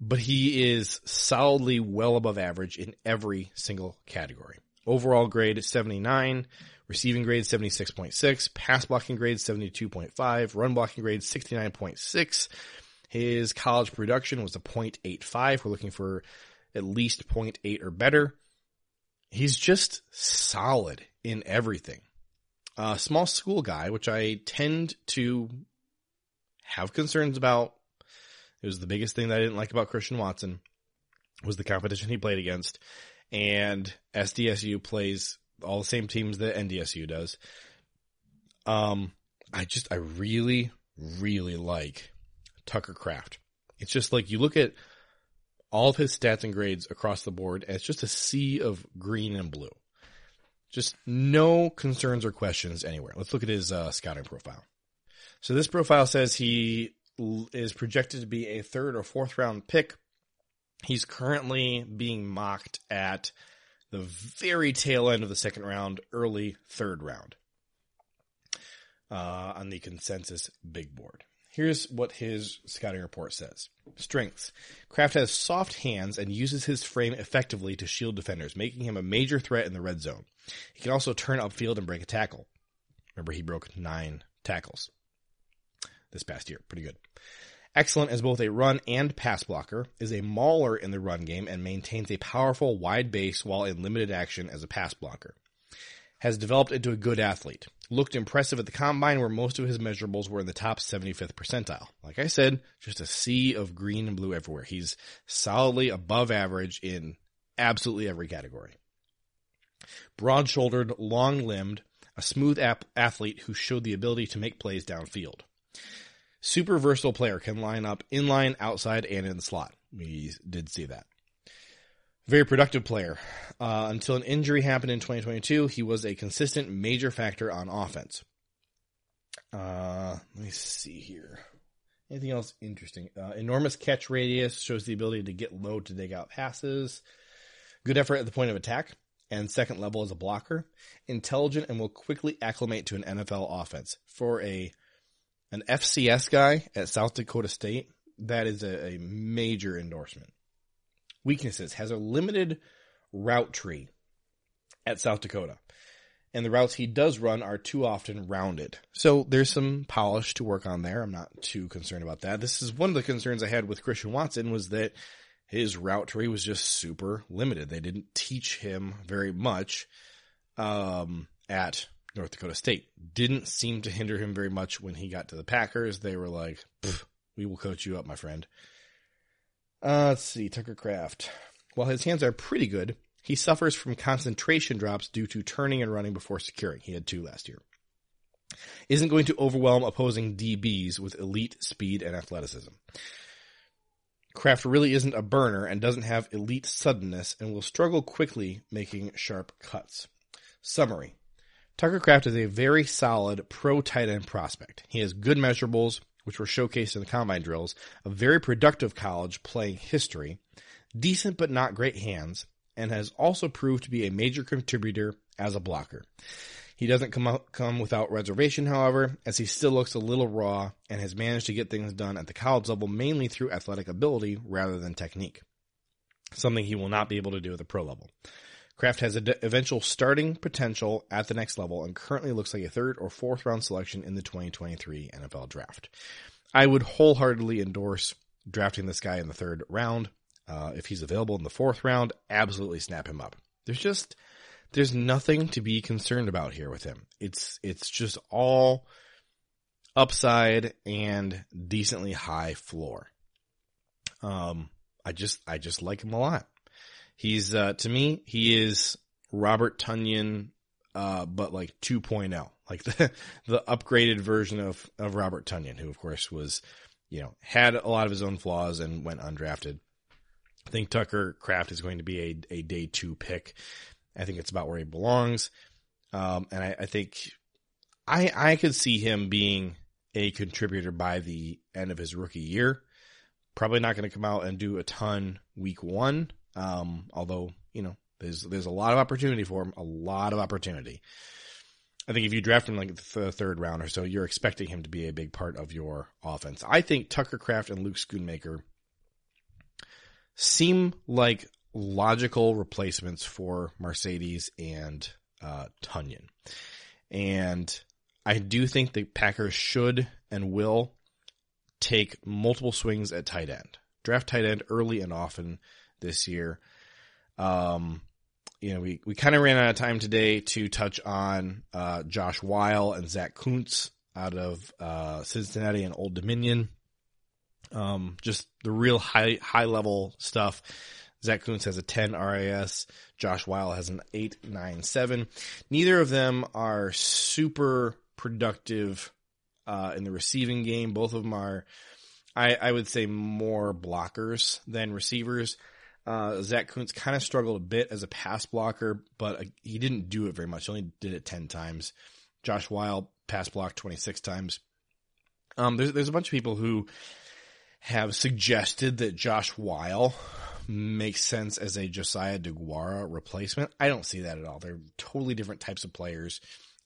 but he is solidly well above average in every single category. Overall grade 79, Receiving grade 76.6, pass blocking grade 72.5, run blocking grade 69.6. His college production was a 0.85. We're looking for at least 0.8 or better. He's just solid in everything. A small school guy, which I tend to have concerns about. It was the biggest thing that I didn't like about Christian Watson was the competition he played against. And SDSU plays all the same teams that NDSU does. Um, I just, I really, really like Tucker Kraft. It's just like you look at all of his stats and grades across the board, and it's just a sea of green and blue. Just no concerns or questions anywhere. Let's look at his uh, scouting profile. So this profile says he is projected to be a third or fourth round pick. He's currently being mocked at the very tail end of the second round, early third round uh, on the consensus big board. Here's what his scouting report says. Strengths. Kraft has soft hands and uses his frame effectively to shield defenders, making him a major threat in the red zone. He can also turn upfield and break a tackle. Remember, he broke nine tackles this past year. Pretty good. Excellent as both a run and pass blocker, is a mauler in the run game and maintains a powerful wide base while in limited action as a pass blocker. Has developed into a good athlete looked impressive at the combine where most of his measurables were in the top 75th percentile. Like I said, just a sea of green and blue everywhere. He's solidly above average in absolutely every category. Broad shouldered, long limbed, a smooth ap- athlete who showed the ability to make plays downfield. Super versatile player can line up inline, outside, and in the slot. We did see that. Very productive player. Uh, until an injury happened in 2022, he was a consistent major factor on offense. Uh, let me see here. Anything else interesting? Uh, enormous catch radius shows the ability to get low to dig out passes. Good effort at the point of attack and second level as a blocker. Intelligent and will quickly acclimate to an NFL offense. For a an FCS guy at South Dakota State, that is a, a major endorsement. Weaknesses has a limited route tree at South Dakota. And the routes he does run are too often rounded. So there's some polish to work on there. I'm not too concerned about that. This is one of the concerns I had with Christian Watson was that his route tree was just super limited. They didn't teach him very much um, at North Dakota State. Didn't seem to hinder him very much when he got to the Packers. They were like, "We will coach you up, my friend." Uh, let's see, Tucker Kraft. While his hands are pretty good, he suffers from concentration drops due to turning and running before securing. He had two last year. Isn't going to overwhelm opposing DBs with elite speed and athleticism. Kraft really isn't a burner and doesn't have elite suddenness and will struggle quickly making sharp cuts. Summary. Tucker Kraft is a very solid pro tight end prospect. He has good measurables, which were showcased in the combine drills, a very productive college playing history, decent but not great hands, and has also proved to be a major contributor as a blocker. He doesn't come out, come without reservation, however, as he still looks a little raw and has managed to get things done at the college level mainly through athletic ability rather than technique. Something he will not be able to do at the pro level. Kraft has a eventual starting potential at the next level and currently looks like a third or fourth round selection in the 2023 NFL draft. I would wholeheartedly endorse drafting this guy in the third round. Uh, if he's available in the fourth round, absolutely snap him up. There's just, there's nothing to be concerned about here with him. It's, it's just all upside and decently high floor. Um, I just, I just like him a lot. He's uh, to me, he is Robert Tonyan, uh, but like 2.0, like the *laughs* the upgraded version of of Robert Tonyan, who of course was, you know, had a lot of his own flaws and went undrafted. I think Tucker Kraft is going to be a a day two pick. I think it's about where he belongs, um, and I, I think I I could see him being a contributor by the end of his rookie year. Probably not going to come out and do a ton week one, um, although, you know, there's, there's a lot of opportunity for him, a lot of opportunity. I think if you draft him like the third round or so, you're expecting him to be a big part of your offense. I think Tucker Kraft and Luke Schoonmaker seem like logical replacements for Marcedes and uh, Tonyan. And I do think the Packers should and will take multiple swings at tight end. Draft tight end early and often this year. Um, you know, we, we kind of ran out of time today to touch on uh, Josh Whyle and Zack Kuntz out of uh, Cincinnati and Old Dominion. Um, just the real high high level stuff. Zack Kuntz has a 10 RAS. Josh Whyle has an 897. Neither of them are super productive uh, in the receiving game. Both of them are, I, I would say, more blockers than receivers. Uh, Zack Kuntz kind of struggled a bit as a pass blocker, but uh, he didn't do it very much. He only did it 10 times. Josh Whyle pass blocked 26 times. Um, there's, there's a bunch of people who have suggested that Josh Whyle makes sense as a Josiah DeGuara replacement. I don't see that at all. They're totally different types of players.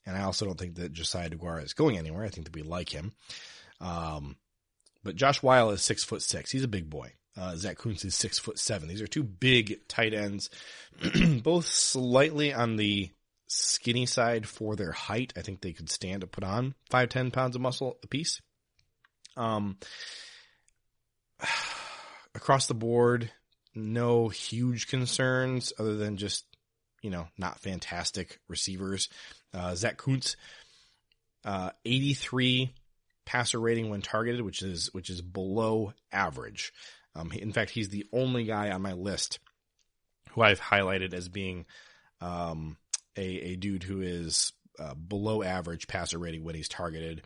And I also don't think that Josiah DeGuara is going anywhere. I think that we like him. Um, but Josh Whyle is six foot six. He's a big boy. Uh, Zack Kuntz is six foot seven. These are two big tight ends, *clears throat* both slightly on the skinny side for their height. I think they could stand to put on five, ten pounds of muscle apiece. Um, *sighs* across the board, no huge concerns other than just, you know, not fantastic receivers. Uh, Zack Kuntz, uh, 83 passer rating when targeted, which is, which is below average. Um, in fact, he's the only guy on my list who I've highlighted as being, um, a, a dude who is uh, below average passer rating when he's targeted.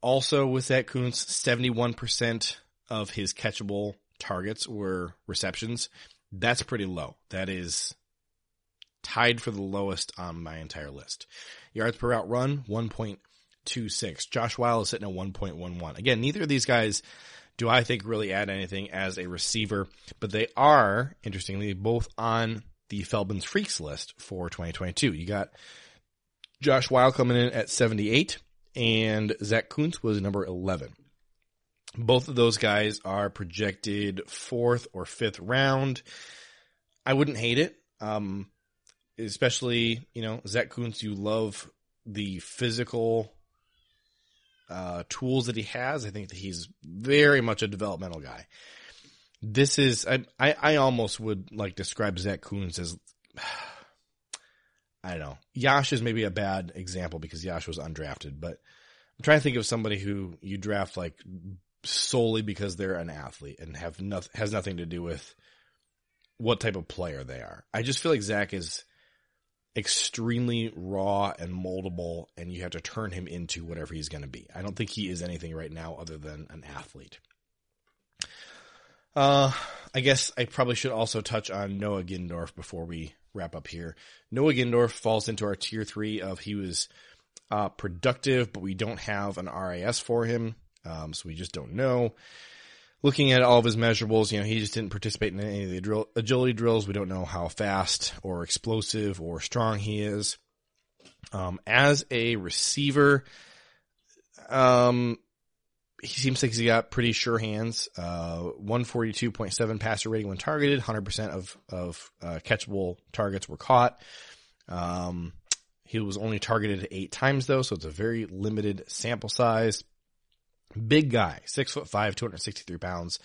Also with Zack Kuntz, 71% of his catchable targets were receptions. That's pretty low. That is tied for the lowest on my entire list. Yards per route run, 1.26. Josh Whyle is sitting at 1.11. Again, neither of these guys do I think really add anything as a receiver, but they are, interestingly, both on the Feldman's Freaks list for 2022. You got Josh Whyle coming in at 78 and Zack Kuntz was number 11. Both of those guys are projected fourth or fifth round. I wouldn't hate it. Um, especially, you know, Zack Kuntz, you love the physical uh, tools that he has. I think that he's very much a developmental guy. This is, I, I, I almost would like describe Zack Kuntz as, *sighs* I don't know. Yash is maybe a bad example because Yash was undrafted, but I'm trying to think of somebody who you draft like solely because they're an athlete and have nothing, has nothing to do with what type of player they are. I just feel like Zack is extremely raw and moldable and you have to turn him into whatever he's going to be. I don't think he is anything right now other than an athlete. Uh, I guess I probably should also touch on Noah Gindorff before we wrap up here. Noah Gindorff falls into our tier three of he was uh, productive, but we don't have an RAS for him, um, so we just don't know. Looking at all of his measurables, you know, he just didn't participate in any of the drill, agility drills. We don't know how fast or explosive or strong he is. Um, as a receiver, um, he seems like he's got pretty sure hands. Uh, 142.7 passer rating when targeted. 100% of, of, uh, catchable targets were caught. Um, he was only targeted eight times though, so it's a very limited sample size. Big guy, six foot five, 263 pounds.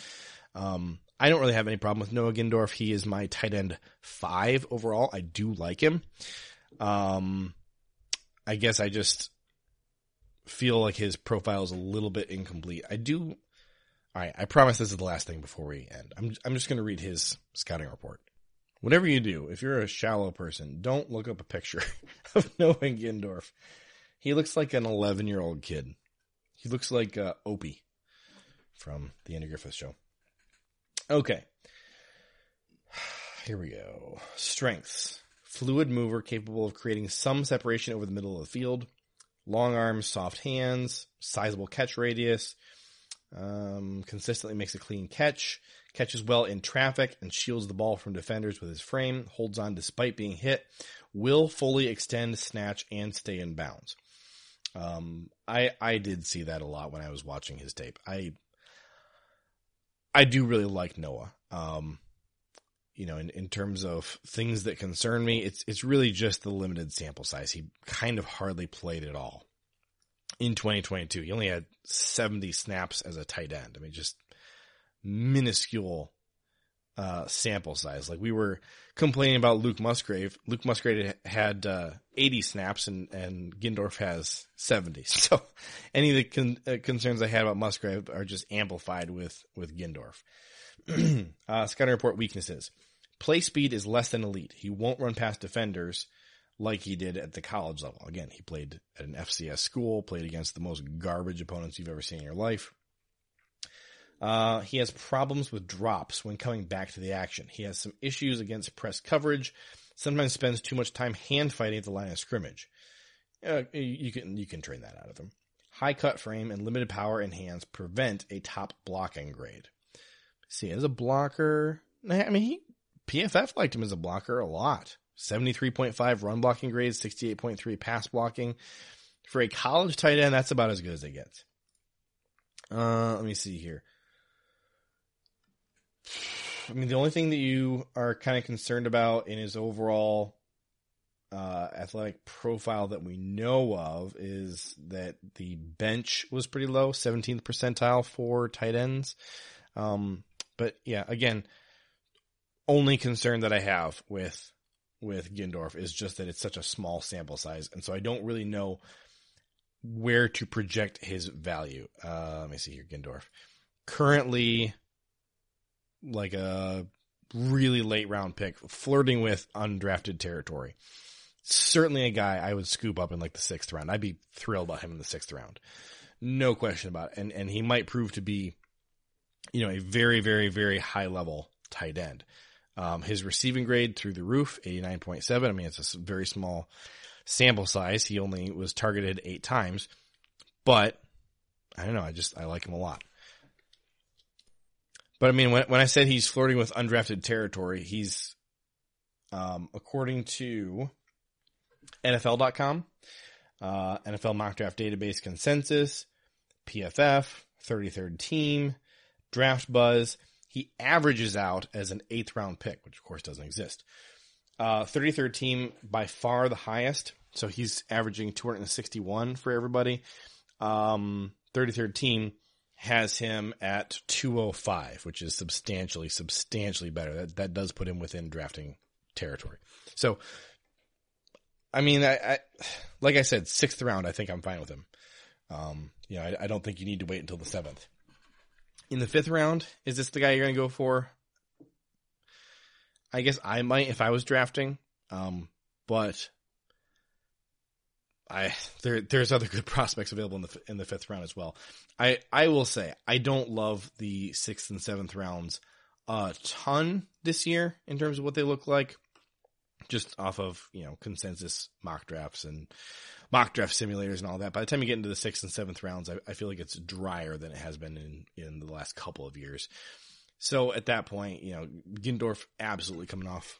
Um, I don't really have any problem with Noah Gindorff. He is my tight end five overall. I do like him. Um, I guess I just feel like his profile is a little bit incomplete. I do. All right, I promise this is the last thing before we end. I'm I'm just going to read his scouting report. Whatever you do, if you're a shallow person, don't look up a picture *laughs* of Noah Gindorff. He looks like an 11 year old kid. He looks like uh, Opie from the Andy Griffith Show. Okay. Here we go. Strengths. Fluid mover capable of creating some separation over the middle of the field. Long arms, soft hands, sizable catch radius. Um, consistently makes a clean catch. Catches well in traffic and shields the ball from defenders with his frame. Holds on despite being hit. Will fully extend, snatch, and stay in bounds. Um, I I did see that a lot when I was watching his tape. I I do really like Noah. Um, you know, in, in terms of things that concern me, it's it's really just the limited sample size. He kind of hardly played at all in 2022. He only had 70 snaps as a tight end. I mean, just minuscule uh, sample size. Like we were complaining about Luke Musgrave. Luke Musgrave had uh, 80 snaps and, and Gindorff has 70. *laughs* So any of the con- uh, concerns I had about Musgrave are just amplified with, with Gindorff. *clears throat* uh, scouting report weaknesses. Play speed is less than elite. He won't run past defenders like he did at the college level. Again, he played at an FCS school, played against the most garbage opponents you've ever seen in your life. Uh, he has problems with drops when coming back to the action. He has some issues against press coverage. Sometimes spends too much time hand fighting at the line of scrimmage. Uh, you can you can train that out of him. High cut frame and limited power in hands prevent a top blocking grade. See, as a blocker, I mean, he, PFF liked him as a blocker a lot. 73.5 run blocking grade, 68.3 pass blocking. For a college tight end, that's about as good as it gets. Uh, let me see here. I mean, the only thing that you are kind of concerned about in his overall uh, athletic profile that we know of is that the bench was pretty low, 17th percentile for tight ends. Um, but yeah, again, only concern that I have with with Gindorff is just that it's such a small sample size, and so I don't really know where to project his value. Uh, let me see here, Gindorff. Currently, like a really late round pick, flirting with undrafted territory. Certainly a guy I would scoop up in like the sixth round. I'd be thrilled about him in the sixth round. No question about it. And, and he might prove to be, you know, a very, very, very high level tight end. Um, his receiving grade through the roof, 89.7. I mean, it's a very small sample size. He only was targeted eight times, but I don't know. I just, I like him a lot. But I mean, when, when I said he's flirting with undrafted territory, he's, um, according to NFL.com, uh, NFL mock draft database consensus, PFF, 33rd team, draft buzz, he averages out as an eighth round pick, which of course doesn't exist. Uh, 33rd team by far the highest. So he's averaging 261 for everybody. Um, 33rd team has him at 205, which is substantially, substantially better. That, that does put him within drafting territory. So, I mean, I, I like I said, sixth round, I think I'm fine with him. Um, you know, I, I don't think you need to wait until the seventh in the fifth round, is this the guy you're going to go for? I guess I might if I was drafting, um, but I there there's other good *laughs* prospects available in the in the fifth round as well. I I will say I don't love the sixth and seventh rounds a ton this year in terms of what they look like, just off of you know consensus mock drafts and mock draft simulators and all that. By the time you get into the sixth and seventh rounds, I, I feel like it's drier than it has been in, in the last couple of years. So at that point, you know, Gindorff absolutely coming off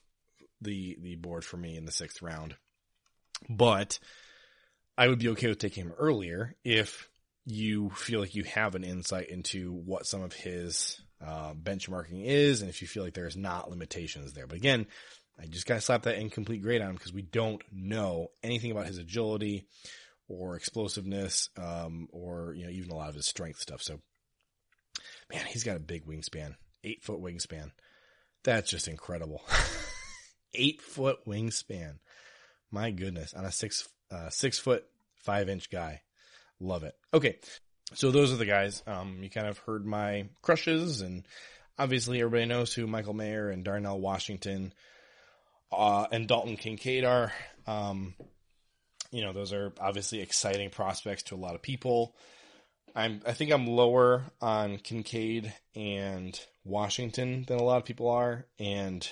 the, the board for me in the sixth round. But I would be okay with taking him earlier if you feel like you have an insight into what some of his uh, benchmarking is, and if you feel like there's not limitations there. But again, I just got to slap that incomplete grade on him because we don't know anything about his agility or explosiveness, um, or, you know, even a lot of his strength stuff. So, man, he's got a big wingspan, eight foot wingspan. That's just incredible. *laughs* eight foot wingspan. My goodness. On a six, uh, six foot, five inch guy. Love it. Okay. So those are the guys. Um, you kind of heard my crushes and obviously everybody knows who Michael Mayer and Darnell Washington uh, and Dalton Kincaid are. Um, you know, those are obviously exciting prospects to a lot of people. I'm, I think I'm lower on Kincaid and Washington than a lot of people are, and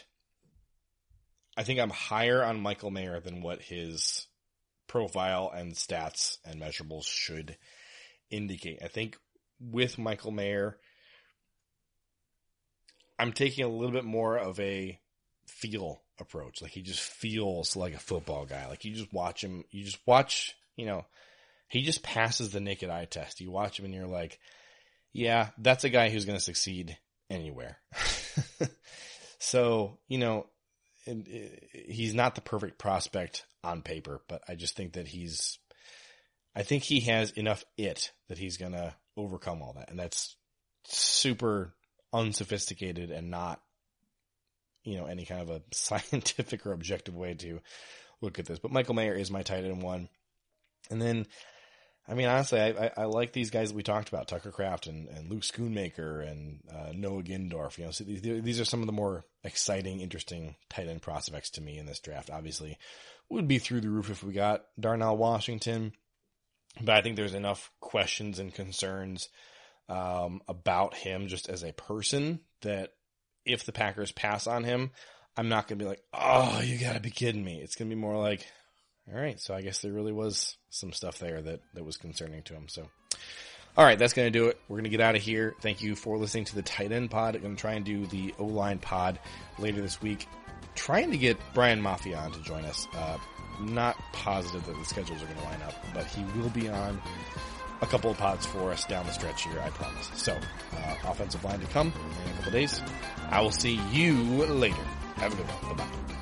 I think I'm higher on Michael Mayer than what his profile and stats and measurables should indicate. I think with Michael Mayer, I'm taking a little bit more of a feel approach. Like he just feels like a football guy. Like you just watch him, you just watch, you know, he just passes the naked eye test. You watch him and you're like, yeah, that's a guy who's going to succeed anywhere. *laughs* so, you know, it, it, he's not the perfect prospect on paper, but I just think that he's, I think he has enough it that he's going to overcome all that. And that's super unsophisticated and not you know, any kind of a *laughs* scientific or objective way to look at this. But Michael Mayer is my tight end one. And then, I mean, honestly, I, I, I like these guys that we talked about, Tucker Kraft and, and Luke Schoonmaker and uh, Noah Gindorff. You know, so these, these are some of the more exciting, interesting tight end prospects to me in this draft. Obviously, would be through the roof if we got Darnell Washington. But I think there's enough questions and concerns um, about him just as a person that if the Packers pass on him, I'm not going to be like, oh, you got to be kidding me. It's going to be more like, all right, so I guess there really was some stuff there that, that was concerning to him. So, all right, that's going to do it. We're going to get out of here. Thank you for listening to the tight end pod. I'm going to try and do the O line pod later this week. Trying to get Brian Mafia on to join us. Uh, not positive that the schedules are going to line up, but he will be on a couple of pods for us down the stretch here, I promise. So, uh, offensive line to come in a couple days. I will see you later. Have a good one. Bye bye.